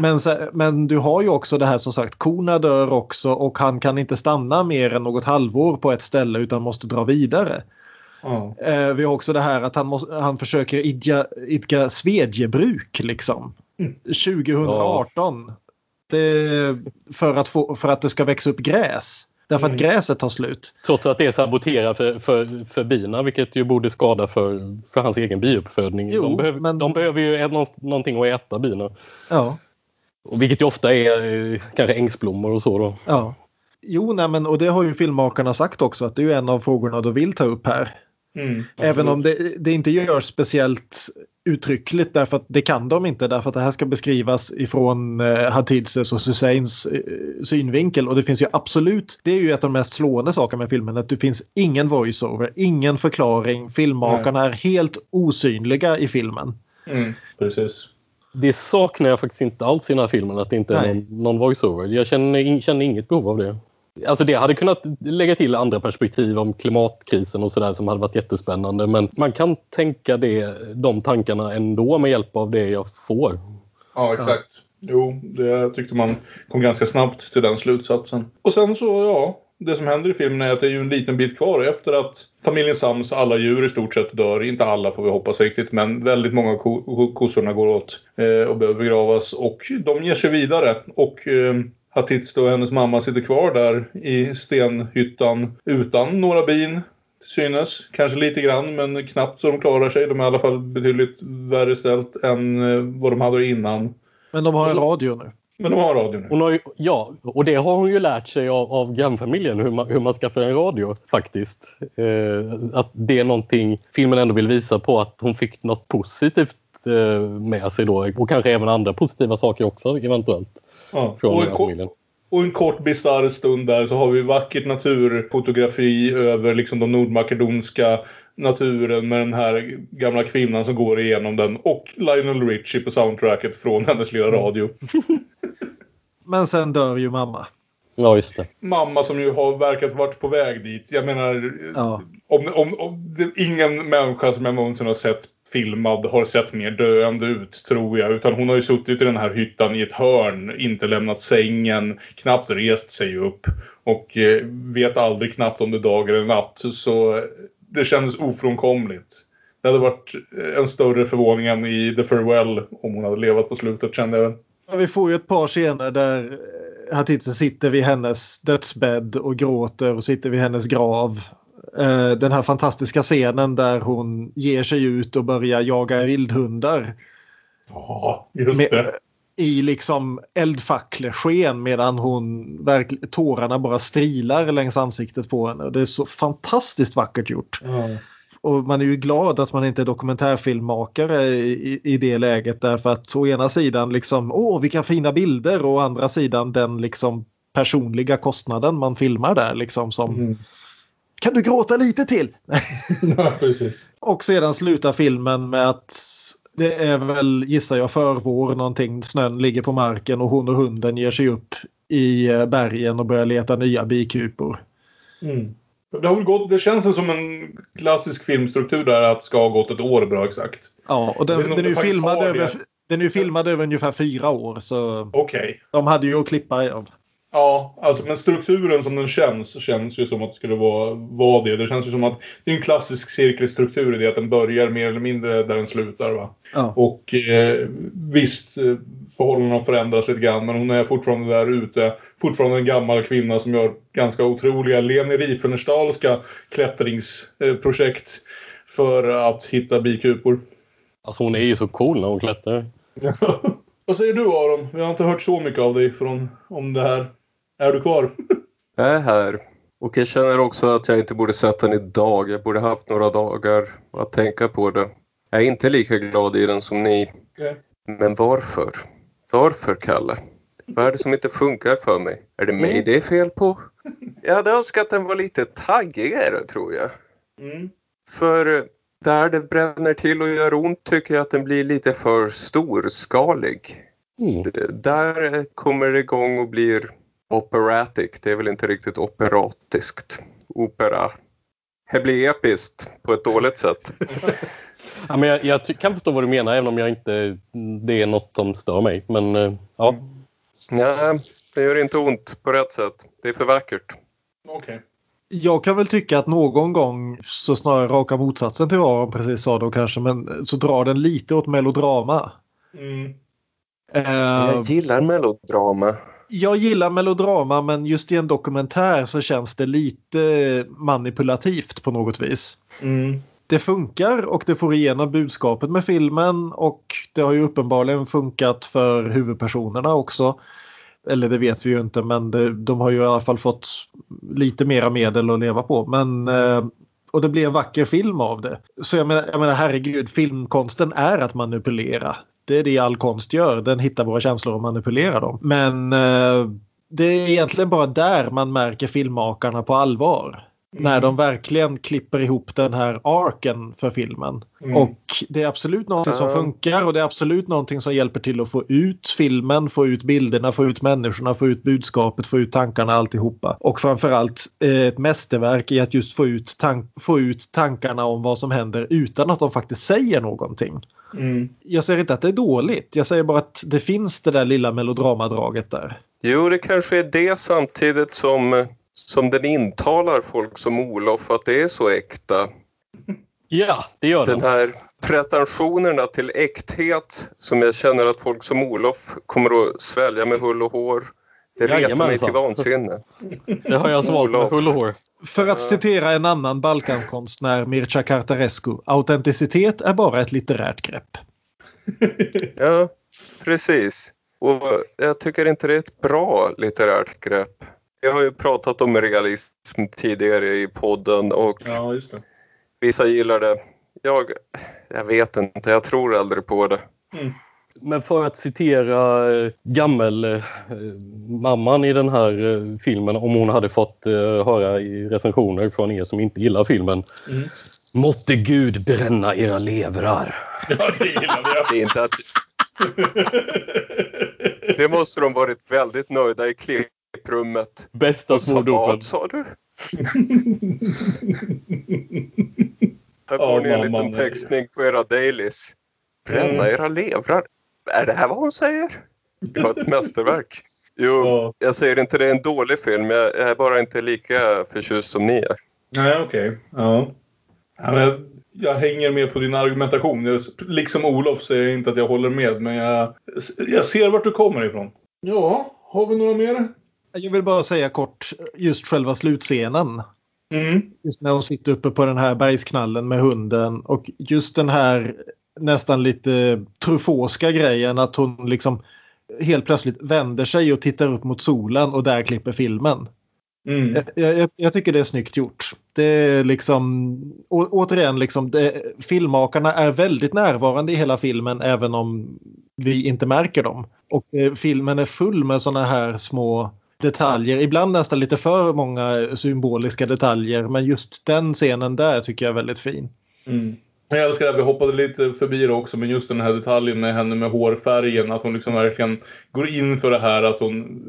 Men, men du har ju också det här som sagt, korna dör också och han kan inte stanna mer än något halvår på ett ställe utan måste dra vidare. Eh, vi har också det här att han, måste, han försöker idka, idka svedjebruk liksom. 2018. Det, för, att få, för att det ska växa upp gräs. Därför att gräset tar slut. Trots att det saboterar för, för, för bina vilket ju borde skada för, för hans egen biuppfödning. Jo, de, behöver, men- de behöver ju ä- nå- någonting att äta bina. Ja. Och vilket ju ofta är eh, kanske ängsblommor och så då. ja. Jo, nej, men, och det har ju filmmakarna sagt också att det är ju en av frågorna de vill ta upp här. Mm, Även om det, det inte görs speciellt uttryckligt därför att det kan de inte därför att det här ska beskrivas ifrån eh, Hatidses och Husseins eh, synvinkel och det finns ju absolut, det är ju ett av de mest slående sakerna med filmen att det finns ingen voiceover, ingen förklaring, filmmakarna är helt osynliga i filmen. Mm, precis. Det saknar jag faktiskt inte alls i den här filmen att det inte är Nej. någon, någon voiceover. Jag känner, in- känner inget behov av det. Alltså det hade kunnat lägga till andra perspektiv om klimatkrisen och sådär som hade varit jättespännande. Men man kan tänka det, de tankarna ändå med hjälp av det jag får. Ja, exakt. Jo, det tyckte man kom ganska snabbt till den slutsatsen. Och sen så, ja. Det som händer i filmen är att det är ju en liten bit kvar efter att familjen Sams alla djur i stort sett dör. Inte alla får vi hoppas riktigt, men väldigt många ko- kossorna går åt eh, och behöver begravas. Och de ger sig vidare. Och eh, Hatitz och hennes mamma sitter kvar där i stenhyttan utan några bin till synes. Kanske lite grann, men knappt så de klarar sig. De är i alla fall betydligt värre ställt än eh, vad de hade innan. Men de har en radio nu. Men de har radio nu. Hon har ju, ja, och det har hon ju lärt sig av, av grannfamiljen hur man, hur man skaffar en radio faktiskt. Eh, att det är någonting filmen ändå vill visa på att hon fick något positivt eh, med sig då och kanske även andra positiva saker också eventuellt Ja. från Och, den en familjen. och en kort bisarr stund där så har vi vackert naturfotografi över liksom de nordmakedonska naturen med den här gamla kvinnan som går igenom den och Lionel Richie på soundtracket från hennes lilla radio. Men sen dör ju mamma. Ja, just det. Mamma som ju har verkat varit på väg dit. Jag menar, Ja. om, om, om det, ingen människa som jag någonsin har sett filmad har sett mer döende ut, tror jag. Utan hon har ju suttit i den här hyttan i ett hörn, inte lämnat sängen, knappt rest sig upp och eh, vet aldrig knappt om det är dag eller natt. Så eh, det kändes ofrånkomligt. Det hade varit eh, en större förvåning än i The Farewell om hon hade levat på slutet, kände jag. Ja, Vi får ju ett par scener där eh, Hatidze sitter vid hennes dödsbädd och gråter och sitter vid hennes grav. Eh, Den här fantastiska scenen där hon ger sig ut och börjar jaga vildhundar Ja, just Med- det. i liksom eldfacklesken medan hon verkl- tårarna bara strilar längs ansiktet på henne. Det är så fantastiskt vackert gjort. Ja. Och man är ju glad att man inte är dokumentärfilmmakare i, i- i det läget därför att å ena sidan liksom åh vilka fina bilder och å andra sidan den liksom personliga kostnaden man filmar där liksom som Mm. Kan du gråta lite till? ja, precis. och sedan slutar filmen med att det är väl gissar jag förvår någonting snön ligger på marken och hon och hunden ger sig upp i eh, bergen och börjar leta nya bikupor. Mm. Det, har väl gått, det känns som en klassisk filmstruktur där att ska ha gått ett år bra exakt. Ja, och den, den är ju filmad över, den är ju filmad över ungefär fyra år Okej. de hade ju att klippa av. Ja, alltså, men strukturen som den känns känns ju som att det skulle vara, vara det. Det känns ju som att det är en klassisk cirkelstruktur i det att den börjar mer eller mindre där den slutar. Va? Ja. Och eh, visst, förhållandena har förändrats lite grann men hon är fortfarande där ute. Fortfarande en gammal kvinna som gör ganska otroliga Leni Riefenstahlska klättringsprojekt för att hitta bikupor. Alltså hon är ju så cool när hon klättrar. Vad säger du Aron? Vi har inte hört så mycket av dig från, om det här. Är du kvar? Jag är här. Och jag känner också att jag inte borde sett den idag. Jag borde haft några dagar att tänka på det. Jag är inte lika glad i den som ni. Okej. Men varför? Varför, Kalle? Vad är det som inte funkar för mig? Är det mig det är fel på? Jag hade önskat att den var lite taggigare, tror jag. Mm. För där det bränner till och gör ont tycker jag att den blir lite för storskalig. Mm. Där kommer det igång och blir operatic. Det är väl inte riktigt operatiskt. Opera. det blir episkt på ett dåligt sätt. Ja, men jag, jag kan förstå vad du menar även om jag inte, det är något som stör mig. Men eh, ja, Nej, det gör inte ont på rätt sätt. Det är för vackert. Okej. Jag kan väl tycka att någon gång så snarare raka motsatsen till vad Aron precis sa då kanske men så drar den lite åt melodrama. Mm. Eh, Jag gillar melodrama. Jag gillar melodrama men just i en dokumentär så känns det lite manipulativt på något vis. Mm. Det funkar och det får igenom budskapet med filmen och det har ju uppenbarligen funkat för huvudpersonerna också. Eller det vet vi ju inte men det, de har ju i alla fall fått lite mera medel att leva på. Men, eh, och det blir en vacker film av det. Så jag menar, jag menar herregud, filmkonsten är att manipulera. Det är det all konst gör. Den hittar våra känslor och manipulerar dem. Men eh, det är egentligen bara där man märker filmmakarna på allvar. När de verkligen klipper ihop den här arken för filmen. Mm. Och det är absolut någonting som funkar och det är absolut någonting som hjälper till att få ut filmen, få ut bilderna, få ut människorna, få ut budskapet, få ut tankarna alltihopa. Och framförallt eh, ett mästerverk i att just få ut, få ut tankarna om vad som händer utan att de faktiskt säger någonting. Mm. Jag säger inte att det är dåligt, jag säger bara att det finns det där lilla melodramadraget där. Jo, det kanske är det samtidigt som, som den intalar folk som Olof att det är så äkta. ja det gör Den den. här pretensionerna till äkthet som jag känner att folk som Olof kommer att svälja med hull och hår. Det retar mig till vansinne. Det har jag svalt med hull och hår. För att citera en annan Balkankonstnär, Mircea Cartarescu, autenticitet är bara ett litterärt grepp. Ja, precis. Och jag tycker inte det är ett bra litterärt grepp. Jag har ju pratat om realism tidigare i podden och Ja, just det. vissa gillar det. Jag, jag vet inte, jag tror aldrig på det. Men för att citera eh, gammel eh, mamman i den här eh, filmen, om hon hade fått höra i recensioner från er som inte gillar filmen. Mm. Måtte Gud bränna era levrar. Ja, det. Det är inte att... Det måste de varit väldigt nöjda i klipprummet. Bästa svordomen. sa du? Här får ni en liten textning på era dailies. Bränna era levrar. Är det här vad hon säger? Det var ett mästerverk. Jo, Ja. jag säger inte det är en dålig film. Jag är bara inte lika förtjust som ni är. Nej, okej. Ja. Ja, men jag, jag hänger med på din argumentation. Jag, liksom Olof säger jag inte att jag håller med, men jag, jag ser vart du kommer ifrån. Ja, har vi några mer? Jag vill bara säga kort just själva slutscenen. Mm. Just när hon sitter uppe på den här bergsknallen med hunden och just den här nästan lite trufåska grejen att hon liksom helt plötsligt vänder sig och tittar upp mot solen och där klipper filmen. Mm. Jag, jag, jag tycker det är snyggt gjort. Det är liksom, å, återigen, liksom, det, filmmakarna är väldigt närvarande i hela filmen även om vi inte märker dem. Och eh, filmen är full med sådana här små detaljer, ibland nästan lite för många symboliska detaljer men just den scenen där tycker jag är väldigt fin. Mm. Jag älskar det, vi hoppade lite förbi det också, men just den här detaljen med henne med hårfärgen. Att hon liksom verkligen går in för det här att hon...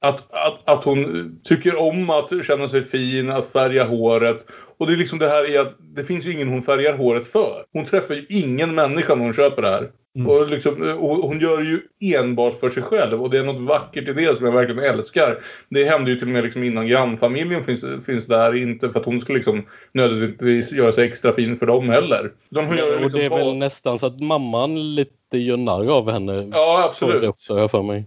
Att, att, att hon tycker om att känna sig fin, att färga håret. Och det är liksom det här i att det finns ju ingen hon färgar håret för. Hon träffar ju ingen människa när hon köper det här. Mm. Och, liksom, och hon gör det ju enbart för sig själv och det är något vackert i det som jag verkligen älskar. Det hände ju till och med liksom innan grannfamiljen finns, finns där, inte för att hon skulle liksom nödvändigtvis göra sig extra fin för dem heller. Gör och liksom det är väl bara- nästan så att mamman lite gör narr av henne. Ja, absolut. Det också, jag för mig.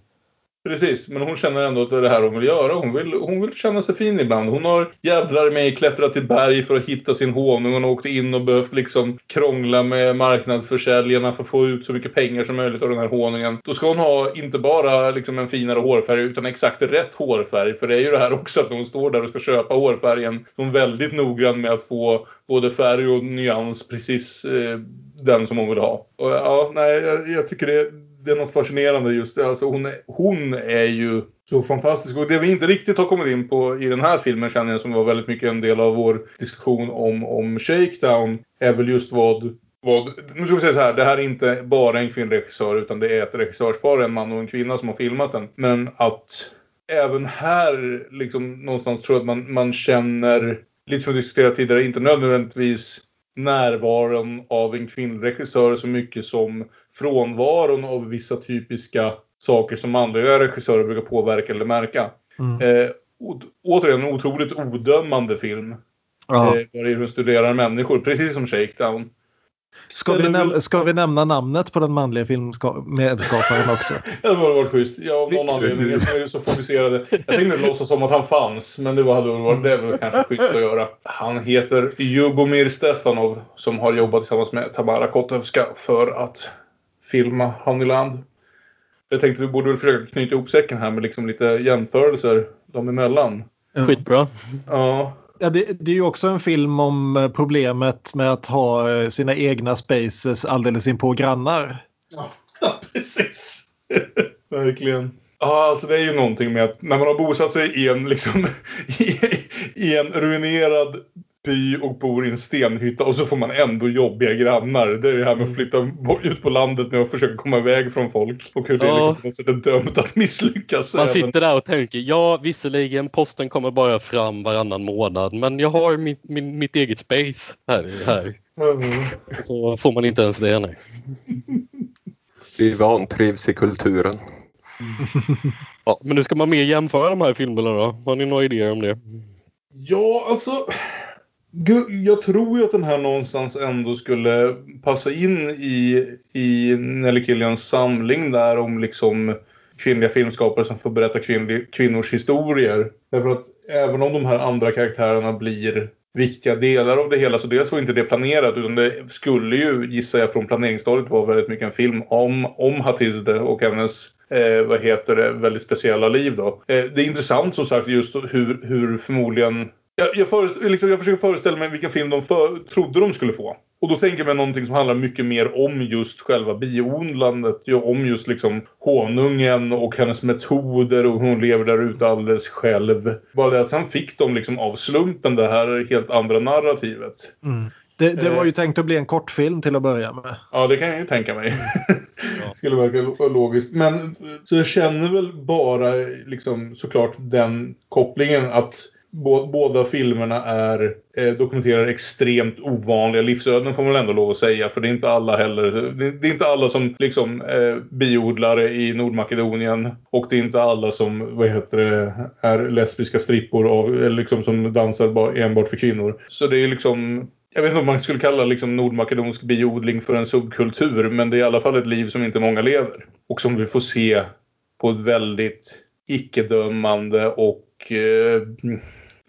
Precis, men hon känner ändå att det är det här hon vill göra. Hon vill, hon vill känna sig fin ibland. Hon har jävlar mig klättrat till berg för att hitta sin honung. Hon har åkt in och behövt liksom krångla med marknadsförsäljarna för att få ut så mycket pengar som möjligt av den här honungen. Då ska hon ha inte bara liksom en finare hårfärg utan exakt rätt hårfärg. För det är ju det här också att när hon står där och ska köpa hårfärgen så är hon väldigt noggrann med att få både färg och nyans precis eh, den som hon vill ha. Och, ja, nej, jag, jag tycker det det är något fascinerande just det. Alltså hon, är, hon är ju så fantastisk. Och det vi inte riktigt har kommit in på i den här filmen känner jag som var väldigt mycket en del av vår diskussion om, om Shakedown är väl just vad vad, nu ska vi säga så här, det här är inte bara en kvinnlig regissör utan det är ett regissörspar, en man och en kvinna som har filmat den. Men att även här liksom någonstans tror jag att man, man känner lite som vi diskuterade tidigare, inte nödvändigtvis närvaron av en kvinnlig regissör så mycket som frånvaron av vissa typiska saker som manliga regissörer brukar påverka eller märka. Mm. Eh, återigen en otroligt odömande film. Ja. Eh, där hon studerar människor, precis som Shakedown. Ska, vi väl- ska vi nämna namnet på den manliga filmmedskaparen också? Det hade varit schysst. Ja, av någon anledning. Jag är så fokuserade. Jag tänkte låtsas som att han fanns, men det var- hade väl varit det väl kanske schysst att göra. Han heter Jubomir Stefanov som har jobbat tillsammans med Tamara Kotevska för att filma Honeyland. Jag tänkte vi borde väl försöka knyta ihop säcken här med liksom lite jämförelser dem emellan. Skitbra. Ja, Ja, det, det är ju också en film om eh, problemet med att ha eh, sina egna spaces alldeles inpå grannar. grannar. Ja, precis. Verkligen. Ja, alltså det är ju någonting med att när man har bosatt sig i en, liksom, i, i en ruinerad by och bor i en stenhytta och så får man ändå jobbiga grannar. Det är det här med att flytta bort- ut på landet att försöka komma iväg från folk. Och hur det Ja. liksom är dömt att misslyckas. Man även- sitter där och tänker, ja visserligen posten kommer bara fram varannan månad men jag har mitt, min, mitt eget space här. här. Mm. Så får man inte ens det. Nej. Vi vantrivs i kulturen. Ja, men nu ska man mer jämföra de här filmerna då? Har ni några idéer om det? Ja, alltså. Jag tror ju att den här någonstans ändå skulle passa in i, i Nelly Killians samling där om liksom kvinnliga filmskapare som får berätta kvinnlig, kvinnors historier. Därför att även om de här andra karaktärerna blir viktiga delar av det hela så dels var inte det planerat utan det skulle ju gissar jag från planeringsstadiet vara väldigt mycket en film om, om Hatizde och hennes eh, vad heter det, väldigt speciella liv då. Eh, det är intressant som sagt just hur, hur förmodligen jag, jag, föreställer, liksom, jag försöker föreställa mig vilken film de för, trodde de skulle få. Och då tänker jag mig någonting som handlar mycket mer om just själva biodlandet. Om just liksom honungen och hennes metoder och hon lever där ute alldeles själv. Bara det att sen fick de liksom av slumpen det här helt andra narrativet. Mm. Det, det var Eh. ju tänkt att bli en kortfilm till att börja med. Ja, det kan jag ju tänka mig. Skulle verka lo- logiskt. Men så jag känner väl bara liksom såklart den kopplingen att båda filmerna är eh, dokumenterar extremt ovanliga livsöden får man väl ändå lov att säga. För det är inte alla heller. Det, det är inte alla som liksom eh, biodlare i Nordmakedonien. Och det är inte alla som vad heter det, är lesbiska strippor av, eller liksom som dansar bara, enbart för kvinnor. Så det är liksom jag vet inte om man skulle kalla liksom nordmakedonsk biodling för en subkultur, men det är i alla fall ett liv som inte många lever. Och som vi får se på ett väldigt icke-dömande och eh,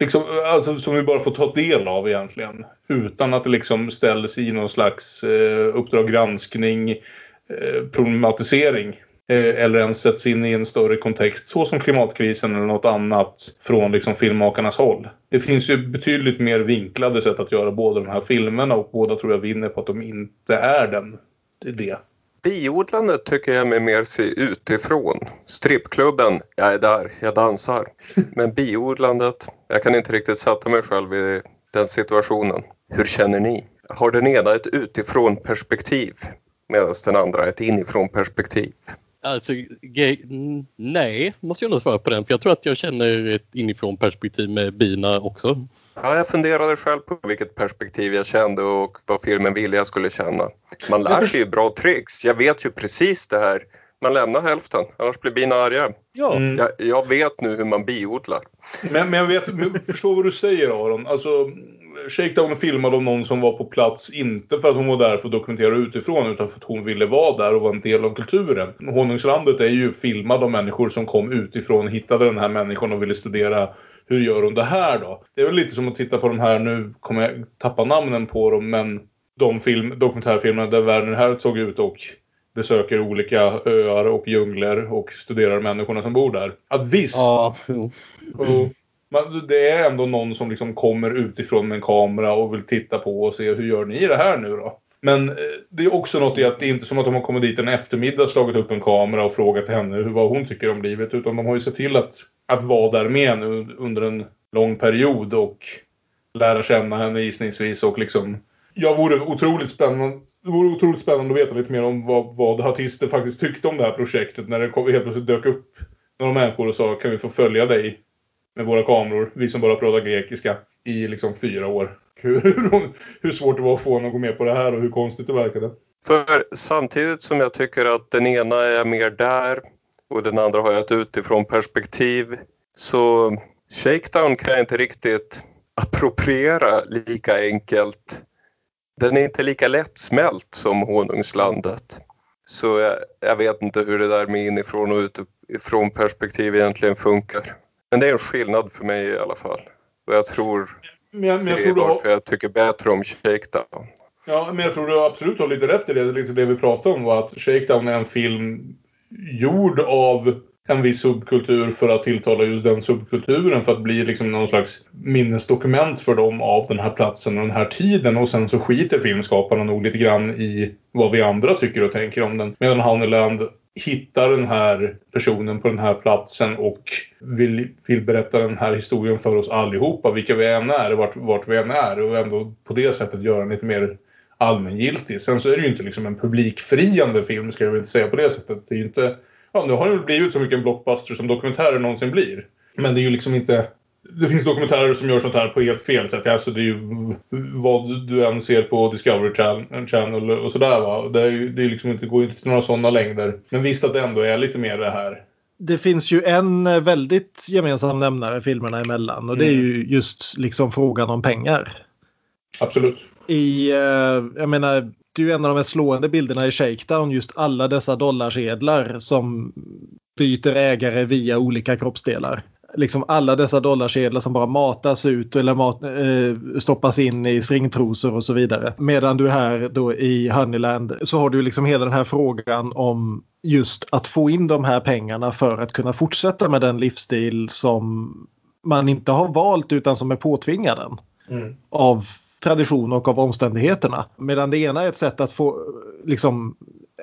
liksom, alltså, som vi bara får ta del av egentligen. Utan att det liksom ställs i någon slags eh, uppdrag granskning, eh, problematisering. Eh, eller ens sätts in i en större kontext, så som klimatkrisen eller något annat från liksom filmmakarnas håll. Det finns ju betydligt mer vinklade sätt att göra båda de här filmerna och båda tror jag vinner på att de inte är den. Det är det. Biodlandet tycker jag mig mer se utifrån. Strippklubben, jag är där, jag dansar. Men biodlandet, jag kan inte riktigt sätta mig själv i den situationen. Hur känner ni? Har den ena ett utifrån perspektiv medan den andra ett inifrån perspektiv? Alltså, nej, måste jag nog svara på den. För jag tror att jag känner ett inifrån perspektiv med bina också. Ja, jag funderade själv på vilket perspektiv jag kände och vad filmen ville jag skulle känna. Man lär sig ju bra tricks. Jag vet ju precis det här. Man lämnar hälften, annars blir bina arga. Ja, Mm. Jag, jag vet nu hur man biodlar. Men, men jag vet, jag förstår vad du säger Aron. Alltså, Shakedown filmade om någon som var på plats, inte för att hon var där för att dokumentera utifrån, utan för att hon ville vara där och vara en del av kulturen. Honungslandet är ju filmad av människor som kom utifrån, hittade den här människan och ville studera hur gör hon det här då? Det är väl lite som att titta på de här, nu kommer jag tappa namnen på dem, men de film, dokumentärfilmerna där Werner Herzog ut och besöker olika öar och djungler och studerar människorna som bor där. Att visst, ja, jo. och man, det är ändå någon som liksom kommer utifrån med en kamera och vill titta på och se hur gör ni det här nu då? Men eh, det är också något i att det är inte som att de har kommit dit en eftermiddag, slagit upp en kamera och frågat henne hur, vad hon tycker om livet. Utan de har ju sett till att, att vara där med nu under en lång period och lära känna henne gissningsvis och liksom jag vore otroligt spännande, det vore otroligt spännande att veta lite mer om vad, vad artister faktiskt tyckte om det här projektet när det kom, helt plötsligt dök upp några människor och sa kan vi få följa dig med våra kameror, vi som bara pratar grekiska, i liksom fyra år. Hur, hur, hur svårt det var att få henne att gå med på det här och hur konstigt det verkade. För samtidigt som jag tycker att den ena är mer där och den andra har jag ett utifrån perspektiv så Shakedown kan jag inte riktigt appropriera lika enkelt. Den är inte lika lättsmält som Honungslandet. Så jag, jag vet inte hur det där med inifrån och utifrån perspektiv egentligen funkar. Men det är en skillnad för mig i alla fall. Och jag tror Men jag, men jag det tror är har, varför jag tycker bättre om Shakedown. ja, men jag tror du absolut har lite rätt i det. Liksom det vi pratade om var att Shakedown är en film gjord av en viss subkultur för att tilltala just den subkulturen för att bli liksom någon slags minnesdokument för dem av den här platsen och den här tiden och sen så skiter filmskaparna nog lite grann i vad vi andra tycker och tänker om den. Medan Honeyland hittar den här personen på den här platsen och vill, vill berätta den här historien för oss allihopa, vilka vi än är, vart, vart vi än är och ändå på det sättet göra den lite mer allmängiltig. Sen så är det ju inte liksom en publikfriande film ska jag väl inte säga på det sättet. Det är ju inte, ja nu har det väl blivit så mycket en blockbuster som dokumentärer någonsin blir. Men det är ju liksom inte det finns dokumentärer som gör sånt här på helt fel sätt. Alltså det är ju vad du än ser på Discovery Channel- och sådär va. Det, är ju, det är liksom inte, går inte till några sådana längder. Men visst att det ändå är lite mer det här. Det finns ju en eh, väldigt gemensam nämnare filmerna emellan och det är ju just liksom frågan om pengar. Absolut. I, eh, jag menar, det är ju en av de mest slående bilderna i Shakedown, just alla dessa dollarsedlar som byter ägare via olika kroppsdelar. Liksom alla dessa dollarsedlar som bara matas ut eller mat, eh, stoppas in i stringtrosor och så vidare. Medan du här då i Honeyland så har du liksom hela den här frågan om just att få in de här pengarna för att kunna fortsätta med den livsstil som man inte har valt utan som är påtvingad den Mm. av tradition och av omständigheterna. Medan det ena är ett sätt att få, liksom,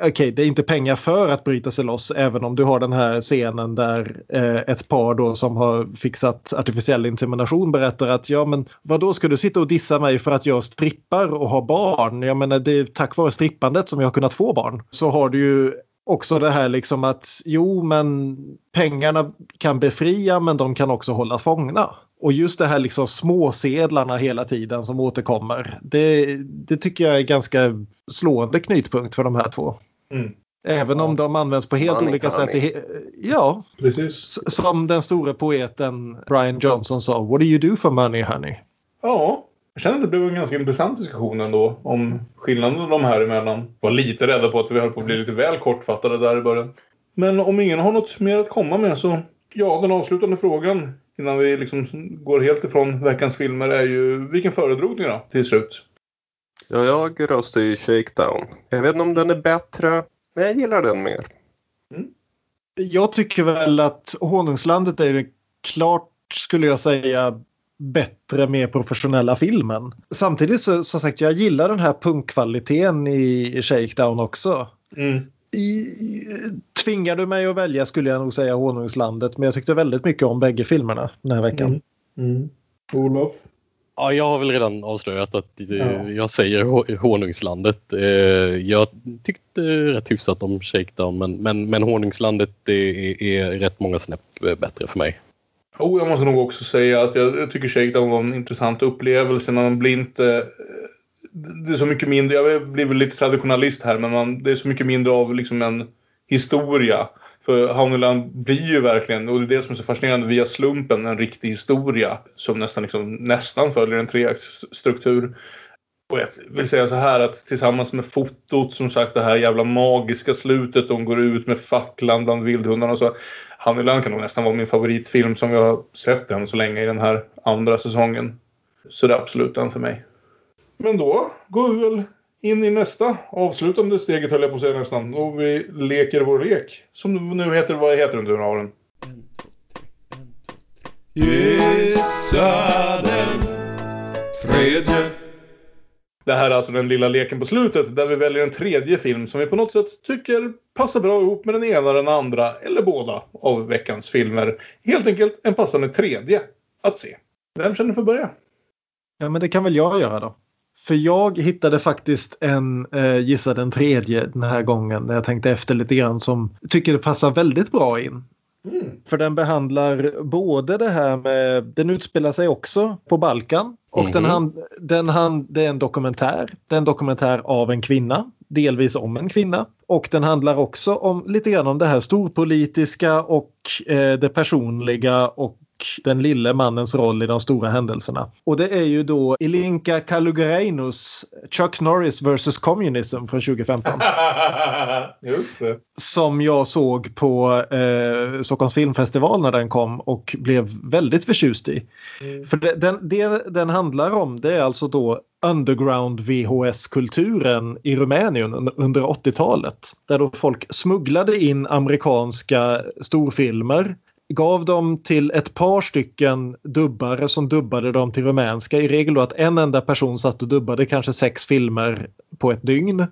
okej det är inte pengar för att bryta sig loss även om du har den här scenen där eh, ett par då som har fixat artificiell insemination berättar att ja men vad då ska du sitta och dissa mig för att jag strippar och har barn? Jag menar det är tack vare strippandet som jag har kunnat få barn. Så har du ju också det här liksom att jo men pengarna kan befria men de kan också hållas fångna. Och just det här liksom småsedlarna hela tiden som återkommer. Det, det tycker jag är ganska slående knytpunkt för de här två. Mm. Även om de används på helt Money, olika sätt. i honey. he- Ja, Precis. s- som den store poeten Brian Johnson sa. What do you do for money honey? Ja. Jag känner att det blev en ganska intressant diskussion ändå om skillnaden de här emellan. Var lite rädda på att vi höll på att bli lite väl kortfattade där i början. Men om ingen har något mer att komma med så ja, den avslutande frågan innan vi liksom går helt ifrån veckans filmer är ju vilken föredrog ni då till slut? Ja, jag röstar ju Shakedown. Jag vet inte om den är bättre, men jag gillar den mer. Jag tycker väl att Honungslandet är den klart, skulle jag säga, bättre, mer professionella filmen. Samtidigt så, som sagt, jag gillar den här punkkvaliteten i Shakedown också. Mm. I, tvingar du mig att välja skulle jag nog säga Honungslandet, men jag tyckte väldigt mycket om bägge filmerna den här veckan. Mm. Mm. Olof? Ja, jag har väl redan avslöjat att eh, Ja. jag säger Honungslandet. Eh, jag tyckte rätt hyfsat om Shakedown men, men, men Honungslandet är, är rätt många snäpp eh, bättre för mig. Oh, jag måste nog också säga att jag, jag tycker Shakedown var en intressant upplevelse. Man blir inte... Det är så mycket mindre, jag blir väl lite traditionalist här, men man, det är så mycket mindre av liksom en historia. För Honeyland blir ju verkligen, och det är det som är så fascinerande, via slumpen en riktig historia som nästan, liksom, nästan följer en treaktsstruktur. Och jag vill säga så här att tillsammans med fotot, som sagt det här jävla magiska slutet, de går ut med facklan bland vildhundarna och så. Honeyland kan nog nästan vara min favoritfilm som jag har sett än så länge i den här andra säsongen. Så det är absolut den för mig. Men då går vi väl in i nästa avslutande steget höll jag på att säga nästan. Och vi leker vår lek. Som nu heter, vad heter den du Aron? Gissa den tredje. Det här är alltså den lilla leken på slutet där vi väljer en tredje film som vi på något sätt tycker passar bra ihop med den ena, den andra eller båda av veckans filmer. Helt enkelt en passande tredje att se. Vem känner för att börja? Ja, men det kan väl jag göra då. För jag hittade faktiskt en eh, Gissa den tredje den här gången när jag tänkte efter lite grann som tycker det passar väldigt bra in. För den behandlar både det här med, den utspelar sig också på Balkan och den, Mhm. hand, den hand, det är en dokumentär. Det är en dokumentär av en kvinna, delvis om en kvinna. Och den handlar också om lite grann om det här storpolitiska och eh, det personliga och den lille mannens roll i de stora händelserna. Och det är ju då Ilinka Kalugarenus Chuck Norris vs Communism från 2015 Just det. som jag såg på eh, Stockholms filmfestival när den kom och blev väldigt förtjust i. För det, den, det den handlar om det är alltså då underground VHS-kulturen i Rumänien un- under 80-talet. Där då folk smugglade in amerikanska storfilmer gav dem till ett par stycken dubbare som dubbade dem till rumänska. I regel då att en enda person satt och dubbade kanske sex filmer på ett dygn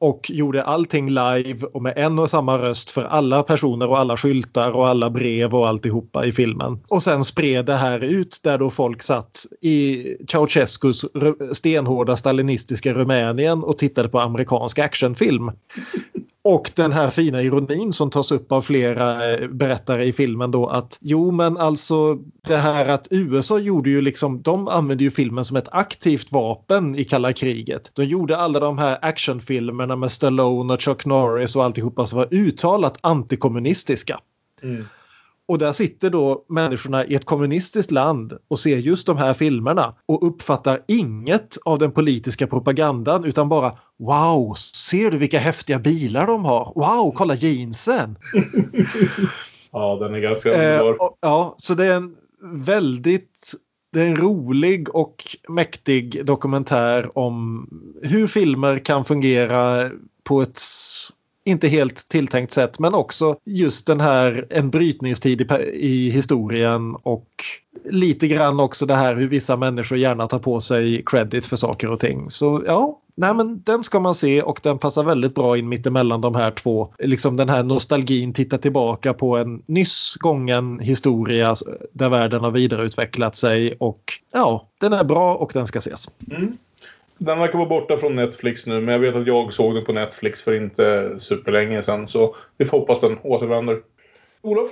och gjorde allting live och med en och samma röst för alla personer och alla skyltar och alla brev och alltihopa i filmen. Och sen spred det här ut där då folk satt i Ceausescus stenhårda stalinistiska Rumänien och tittade på amerikansk actionfilm. Och den här fina ironin som tas upp av flera eh, berättare i filmen då att jo men alltså det här att USA gjorde ju liksom, de använde ju filmen som ett aktivt vapen i kalla kriget. De gjorde alla de här actionfilmerna med Stallone och Chuck Norris och alltihopa som var uttalat antikommunistiska. Mm. Och där sitter då människorna i ett kommunistiskt land och ser just de här filmerna och uppfattar inget av den politiska propagandan utan bara Wow, ser du vilka häftiga bilar de har? Wow, kolla jeansen! Ja, den är ganska Eh, underbar. och, ja, så det är en väldigt det är en rolig och mäktig dokumentär om hur filmer kan fungera på ett inte helt tilltänkt sätt men också just den här en brytningstid i, i historien och lite grann också det här hur vissa människor gärna tar på sig credit för saker och ting. Så ja, nej men den ska man se och den passar väldigt bra in mittemellan de här två. Liksom den här nostalgin, titta tillbaka på en nyss gången historia där världen har vidareutvecklat sig och ja, den är bra och den ska ses. Mm. Den verkar vara borta från Netflix nu, men jag vet att jag såg den på Netflix för inte superlänge sedan. Så vi får hoppas den återvänder. Olof?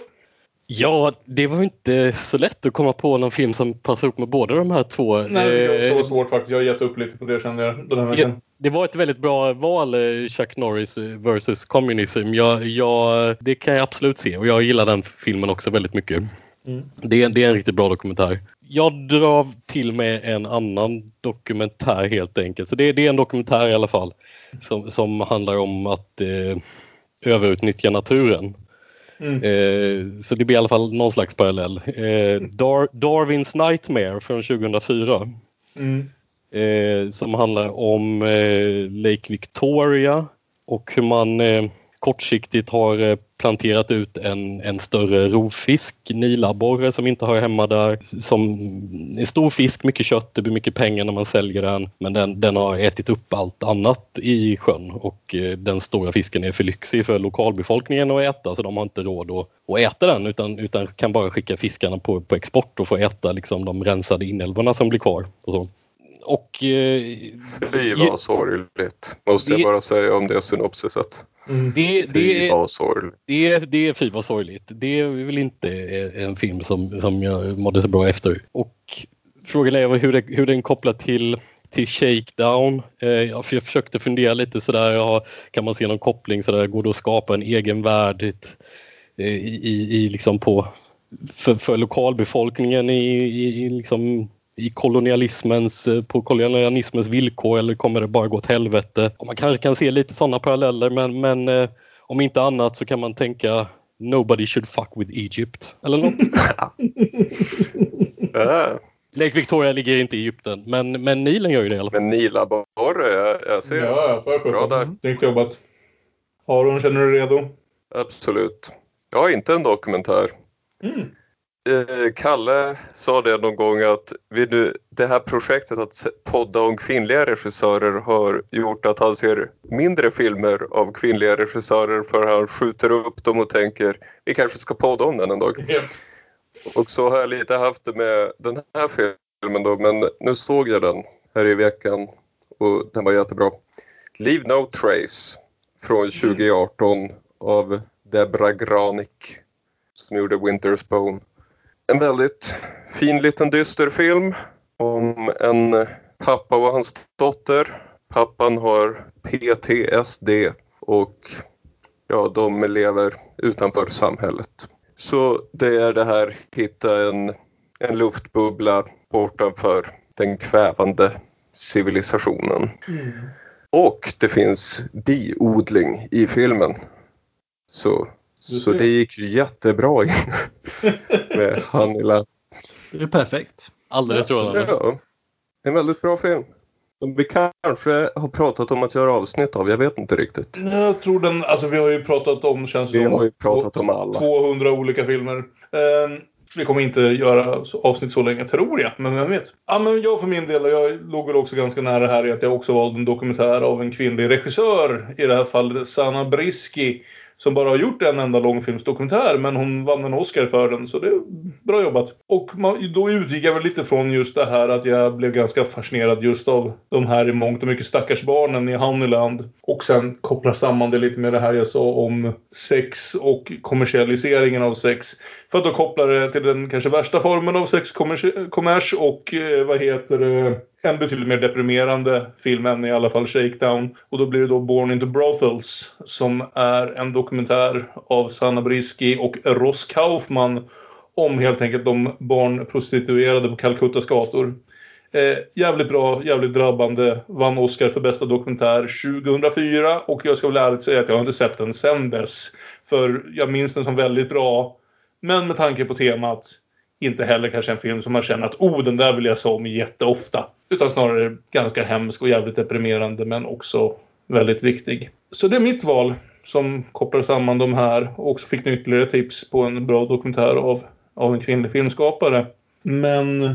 Ja, det var inte så lätt att komma på någon film som passar ihop med båda de här två. Nej, det så svårt faktiskt. Jag har gett upp lite på det kände jag den här Ja, veckan. det var ett väldigt bra val, eh, Chuck Norris versus Communism. Jag, jag, det kan jag absolut se och jag gillar den filmen också väldigt mycket. Mm. Det, är- det är en riktigt bra dokumentär. Jag drar till med en annan dokumentär helt enkelt. Så det, det är en dokumentär i alla fall som, som handlar om att eh, överutnyttja naturen. Mm. Eh, så det blir i alla fall någon slags parallell. Eh, Dar Darwins Nightmare från 2004 Mm. eh, som handlar om eh, Lake Victoria och hur man eh, kortsiktigt har eh, planterat ut en, en större rovfisk, nilabborre som inte hör hemma där. Som är stor fisk, mycket kött, det blir mycket pengar när man säljer den. Men den, den har ätit upp allt annat i sjön och eh, den stora fisken är för lyxig för lokalbefolkningen att äta så de har inte råd att, att äta den utan, utan kan bara skicka fiskarna på, på export och få äta liksom, de rensade inälvorna som blir kvar. Och så. Och eh, Fy vad sorgligt, måste Det- jag bara säga om det synopsiset. det, Fy det, vad sorgligt. det, är- det är fy vad sorgligt. Det är väl inte en film som, som jag mådde så bra efter. Och frågan är hur, det, hur den kopplar till till Shakedown. Eh, jag för- jag försökte fundera lite sådär, ja, kan man se någon koppling sådär, går det att skapa en egen värld eh, i, i, i liksom på, för, för lokalbefolkningen i, i, i, liksom, i kolonialismens, eh, på kolonialismens villkor eller kommer det bara gå åt helvete? Och man kanske kan se lite sådana paralleller men, men eh, om inte annat så kan man tänka Nobody should fuck with Egypt. Eller något. Äh, Lake Victoria ligger inte i Egypten men, men Nilen gör ju det i alla fall. men nilabborre, jag, jag ser. Ja, ja, för Bra där. Snyggt jobbat. Aron, känner du dig redo? Absolut. Jag har inte en dokumentär. Mm. Eh, Kalle sa det någon gång att nu, det här projektet att podda om kvinnliga regissörer har gjort att han ser mindre filmer av kvinnliga regissörer för han skjuter upp dem och tänker vi kanske ska podda om den en dag. Och så har jag lite haft det med den här filmen då men nu såg jag den här i veckan och den var jättebra. Leave No Trace från 2018 av Debra Granik. som gjorde Winter's Bone. En väldigt fin liten dyster film om en pappa och hans dotter. Pappan har PTSD och ja, de lever utanför samhället. Så det är det här hitta en, en luftbubbla bortanför den kvävande civilisationen. Och det finns biodling i filmen. Så, så det gick ju jättebra in med Hannila. Det är perfekt. Alldeles strålande. Ja, en väldigt bra film. Som vi kanske har pratat om att göra avsnitt av, jag vet inte riktigt. Jag tror den, alltså vi har ju pratat om, känns det Vi har ju pratat om alla. 200 olika filmer. Ehm, vi kommer inte göra avsnitt så länge, tror jag. Men vem vet? Ja, men jag för min del, jag låg väl också ganska nära här i att jag också valde en dokumentär av en kvinnlig regissör. I det här fallet Sanna Briski. Som bara har gjort en enda långfilmsdokumentär men hon vann en Oscar för den så det är bra jobbat. Och man, då utgick jag väl lite från just det här att jag blev ganska fascinerad just av de här i mångt och mycket stackars barnen i Honeyland. Och sen kopplar samman det lite med det här jag sa om sex och kommersialiseringen av sex. För att då koppla det till den kanske värsta formen av sexkommers och eh, vad heter det, en betydligt mer deprimerande film än i alla fall Shakedown. Och då blir det då Born into Brothels som är en dokumentär av Sanna Briski och Ross Kaufman om helt enkelt de barnprostituerade på Calcuttas gator. Eh, jävligt bra, jävligt drabbande. Vann Oscar för bästa dokumentär 2004 och jag ska väl ärligt säga att jag har inte sett den sen dess. För jag minns den som väldigt bra. Men med tanke på temat inte heller kanske en film som man känner att oh, den där vill jag se om jätteofta. Utan snarare ganska hemsk och jävligt deprimerande men också väldigt viktig. Så det är mitt val som kopplar samman de här och också fick ni ytterligare tips på en bra dokumentär av, av en kvinnlig filmskapare. Men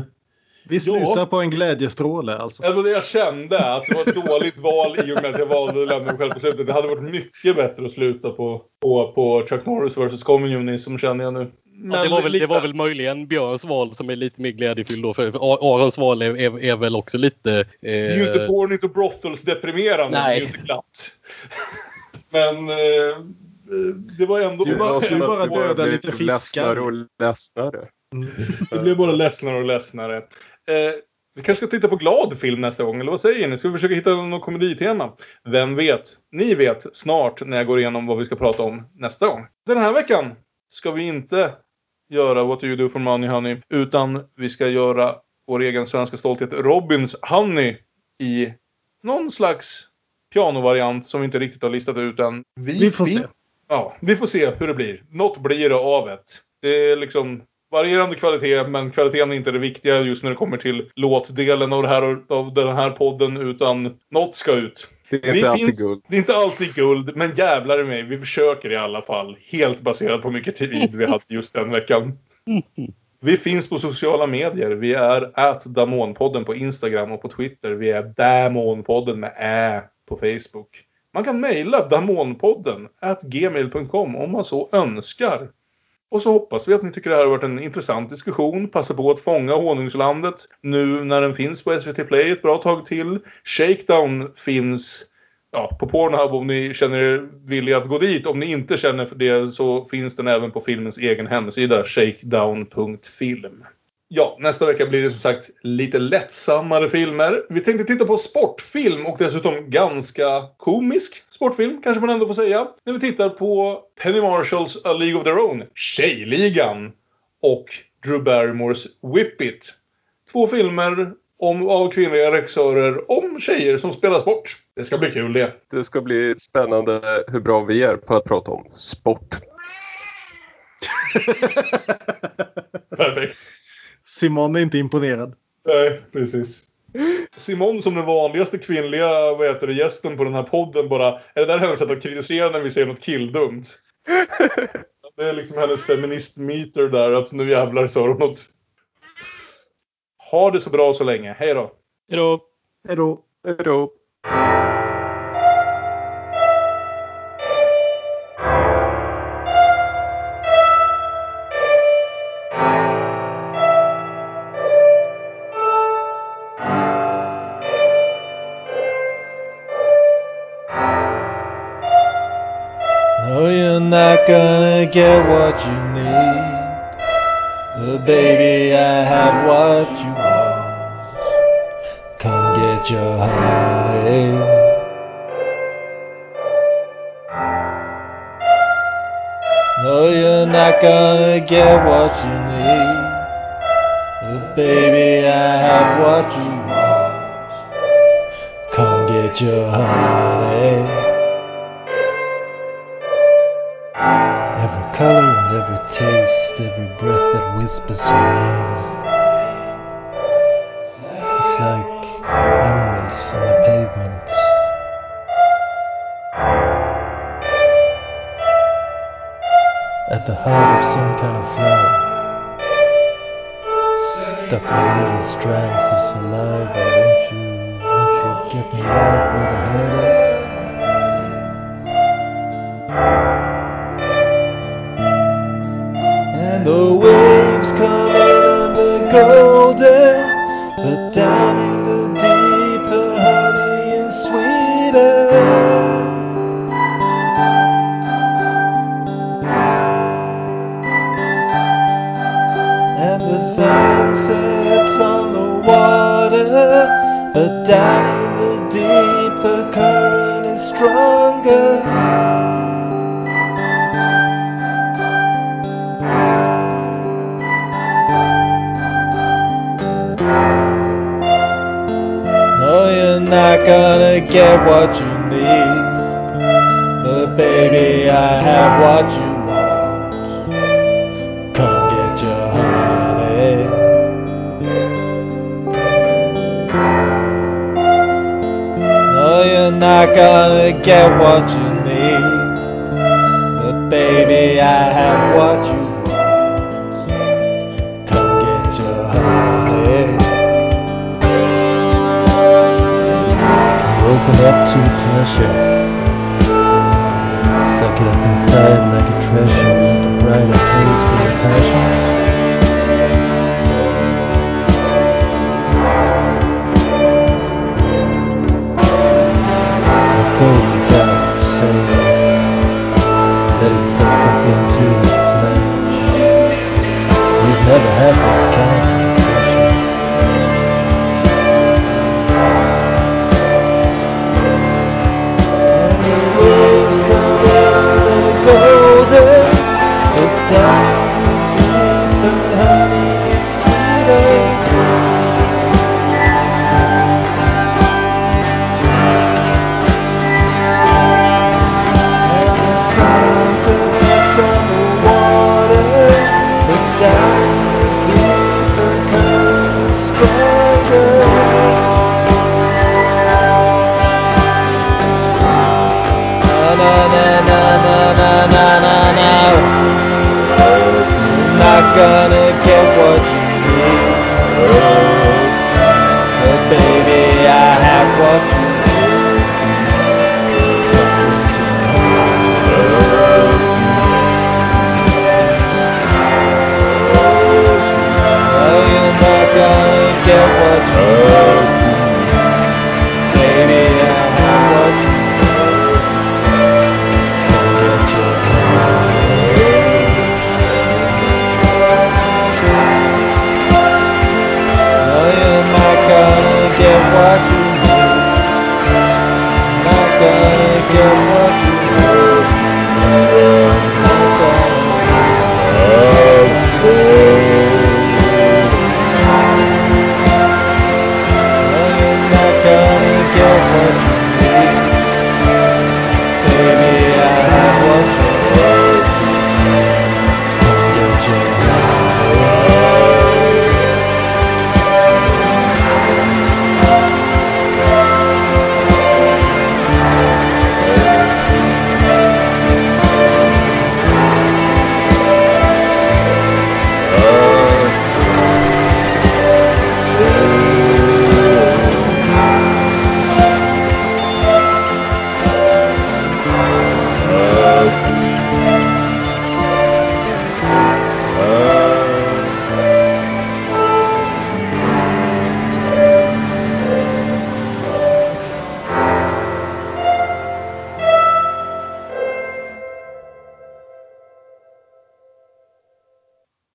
vi slutar på en glädjestråle alltså. det var det jag kände. Att det var ett dåligt val i och med att jag valde att lämna mig själv på slutet. Det hade varit mycket bättre att sluta på, på, på Chuck Norris vs. Communism känner jag nu. Ja, det, var väl, det var väl möjligen Björns val som är lite mer glädjefylld då. För för Arons val är, är, är väl också lite... Eh, Det är ju inte Born into Brothels deprimerande. Nej. Det är ju inte glatt. Men eh, det var ändå... Du Det var som bara döda blev lite fiskar. Ledsnare och ledsnare. Det blev bara ledsnare och ledsnare. Eh, vi kanske ska titta på glad film nästa gång, eller vad säger ni? Ska vi försöka hitta något komeditema? Vem vet? Ni vet snart när jag går igenom vad vi ska prata om nästa gång. Den här veckan ska vi inte göra What Do You Do For Money Honey, utan vi ska göra vår egen svenska stolthet Robins Honey i någon slags pianovariant som vi inte riktigt har listat ut än. Vi får se. Ja, vi får se hur det blir. Något blir det av det. Det är liksom varierande kvalitet, men kvaliteten är inte det viktiga just när det kommer till låtdelen av, det här, av den här podden, utan något ska ut. Det är Vi inte alltid finns- guld. Det är inte alltid guld, men jävlar i mig, vi försöker i alla fall. Helt baserat på hur mycket tid vi hade just den veckan. Vi finns på sociala medier. Vi är at Damonpodden på Instagram och på Twitter. Vi är Damonpodden med Ä på Facebook. Man kan mejla damonpodden at gmail.com om man så önskar. Och så hoppas vi att ni tycker det här har varit en intressant diskussion. Passa på att fånga honungslandet nu när den finns på SVT Play ett bra tag till. Shakedown finns ja, på Pornhub om ni känner er villiga att gå dit. Om ni inte känner för det så finns den även på filmens egen hemsida shakedown.film. Ja, nästa vecka blir det som sagt lite lättsammare filmer. Vi tänkte titta på sportfilm och dessutom ganska komisk sportfilm kanske man ändå får säga. När vi tittar på Penny Marshalls A League of Their Own, Tjejligan och Drew Barrymores Whip It. Två filmer om, av kvinnliga regissörer om tjejer som spelar sport. Det ska bli kul det. Det ska bli spännande hur bra vi är på att prata om sport. Perfekt. Simon är inte imponerad. Nej, precis. Simon som den vanligaste kvinnliga vad heter det, gästen på den här podden bara... Är det där hennes sätt att kritisera när vi säger något killdumt? Det är liksom hennes feministmeter där, att nu jävlar sa de något. Ha det så bra så länge. Hej då! Hej då. Hej då! No, you're gonna get what you need. But baby, I have what you want. Come get your honey. No, you're not gonna get what you need. But baby, I have what you want. Come get your honey. Color and every taste, every breath that whispers your name. It's like emeralds on the pavement. At the heart of some kind of flower. Stuck in little strands of saliva. Won't you, won't you get me out where the hurt is? What you need. But baby, I have what you want. Come get your honey. Open up to pleasure. Suck it up inside like a treasure, like a brighter place for your passion.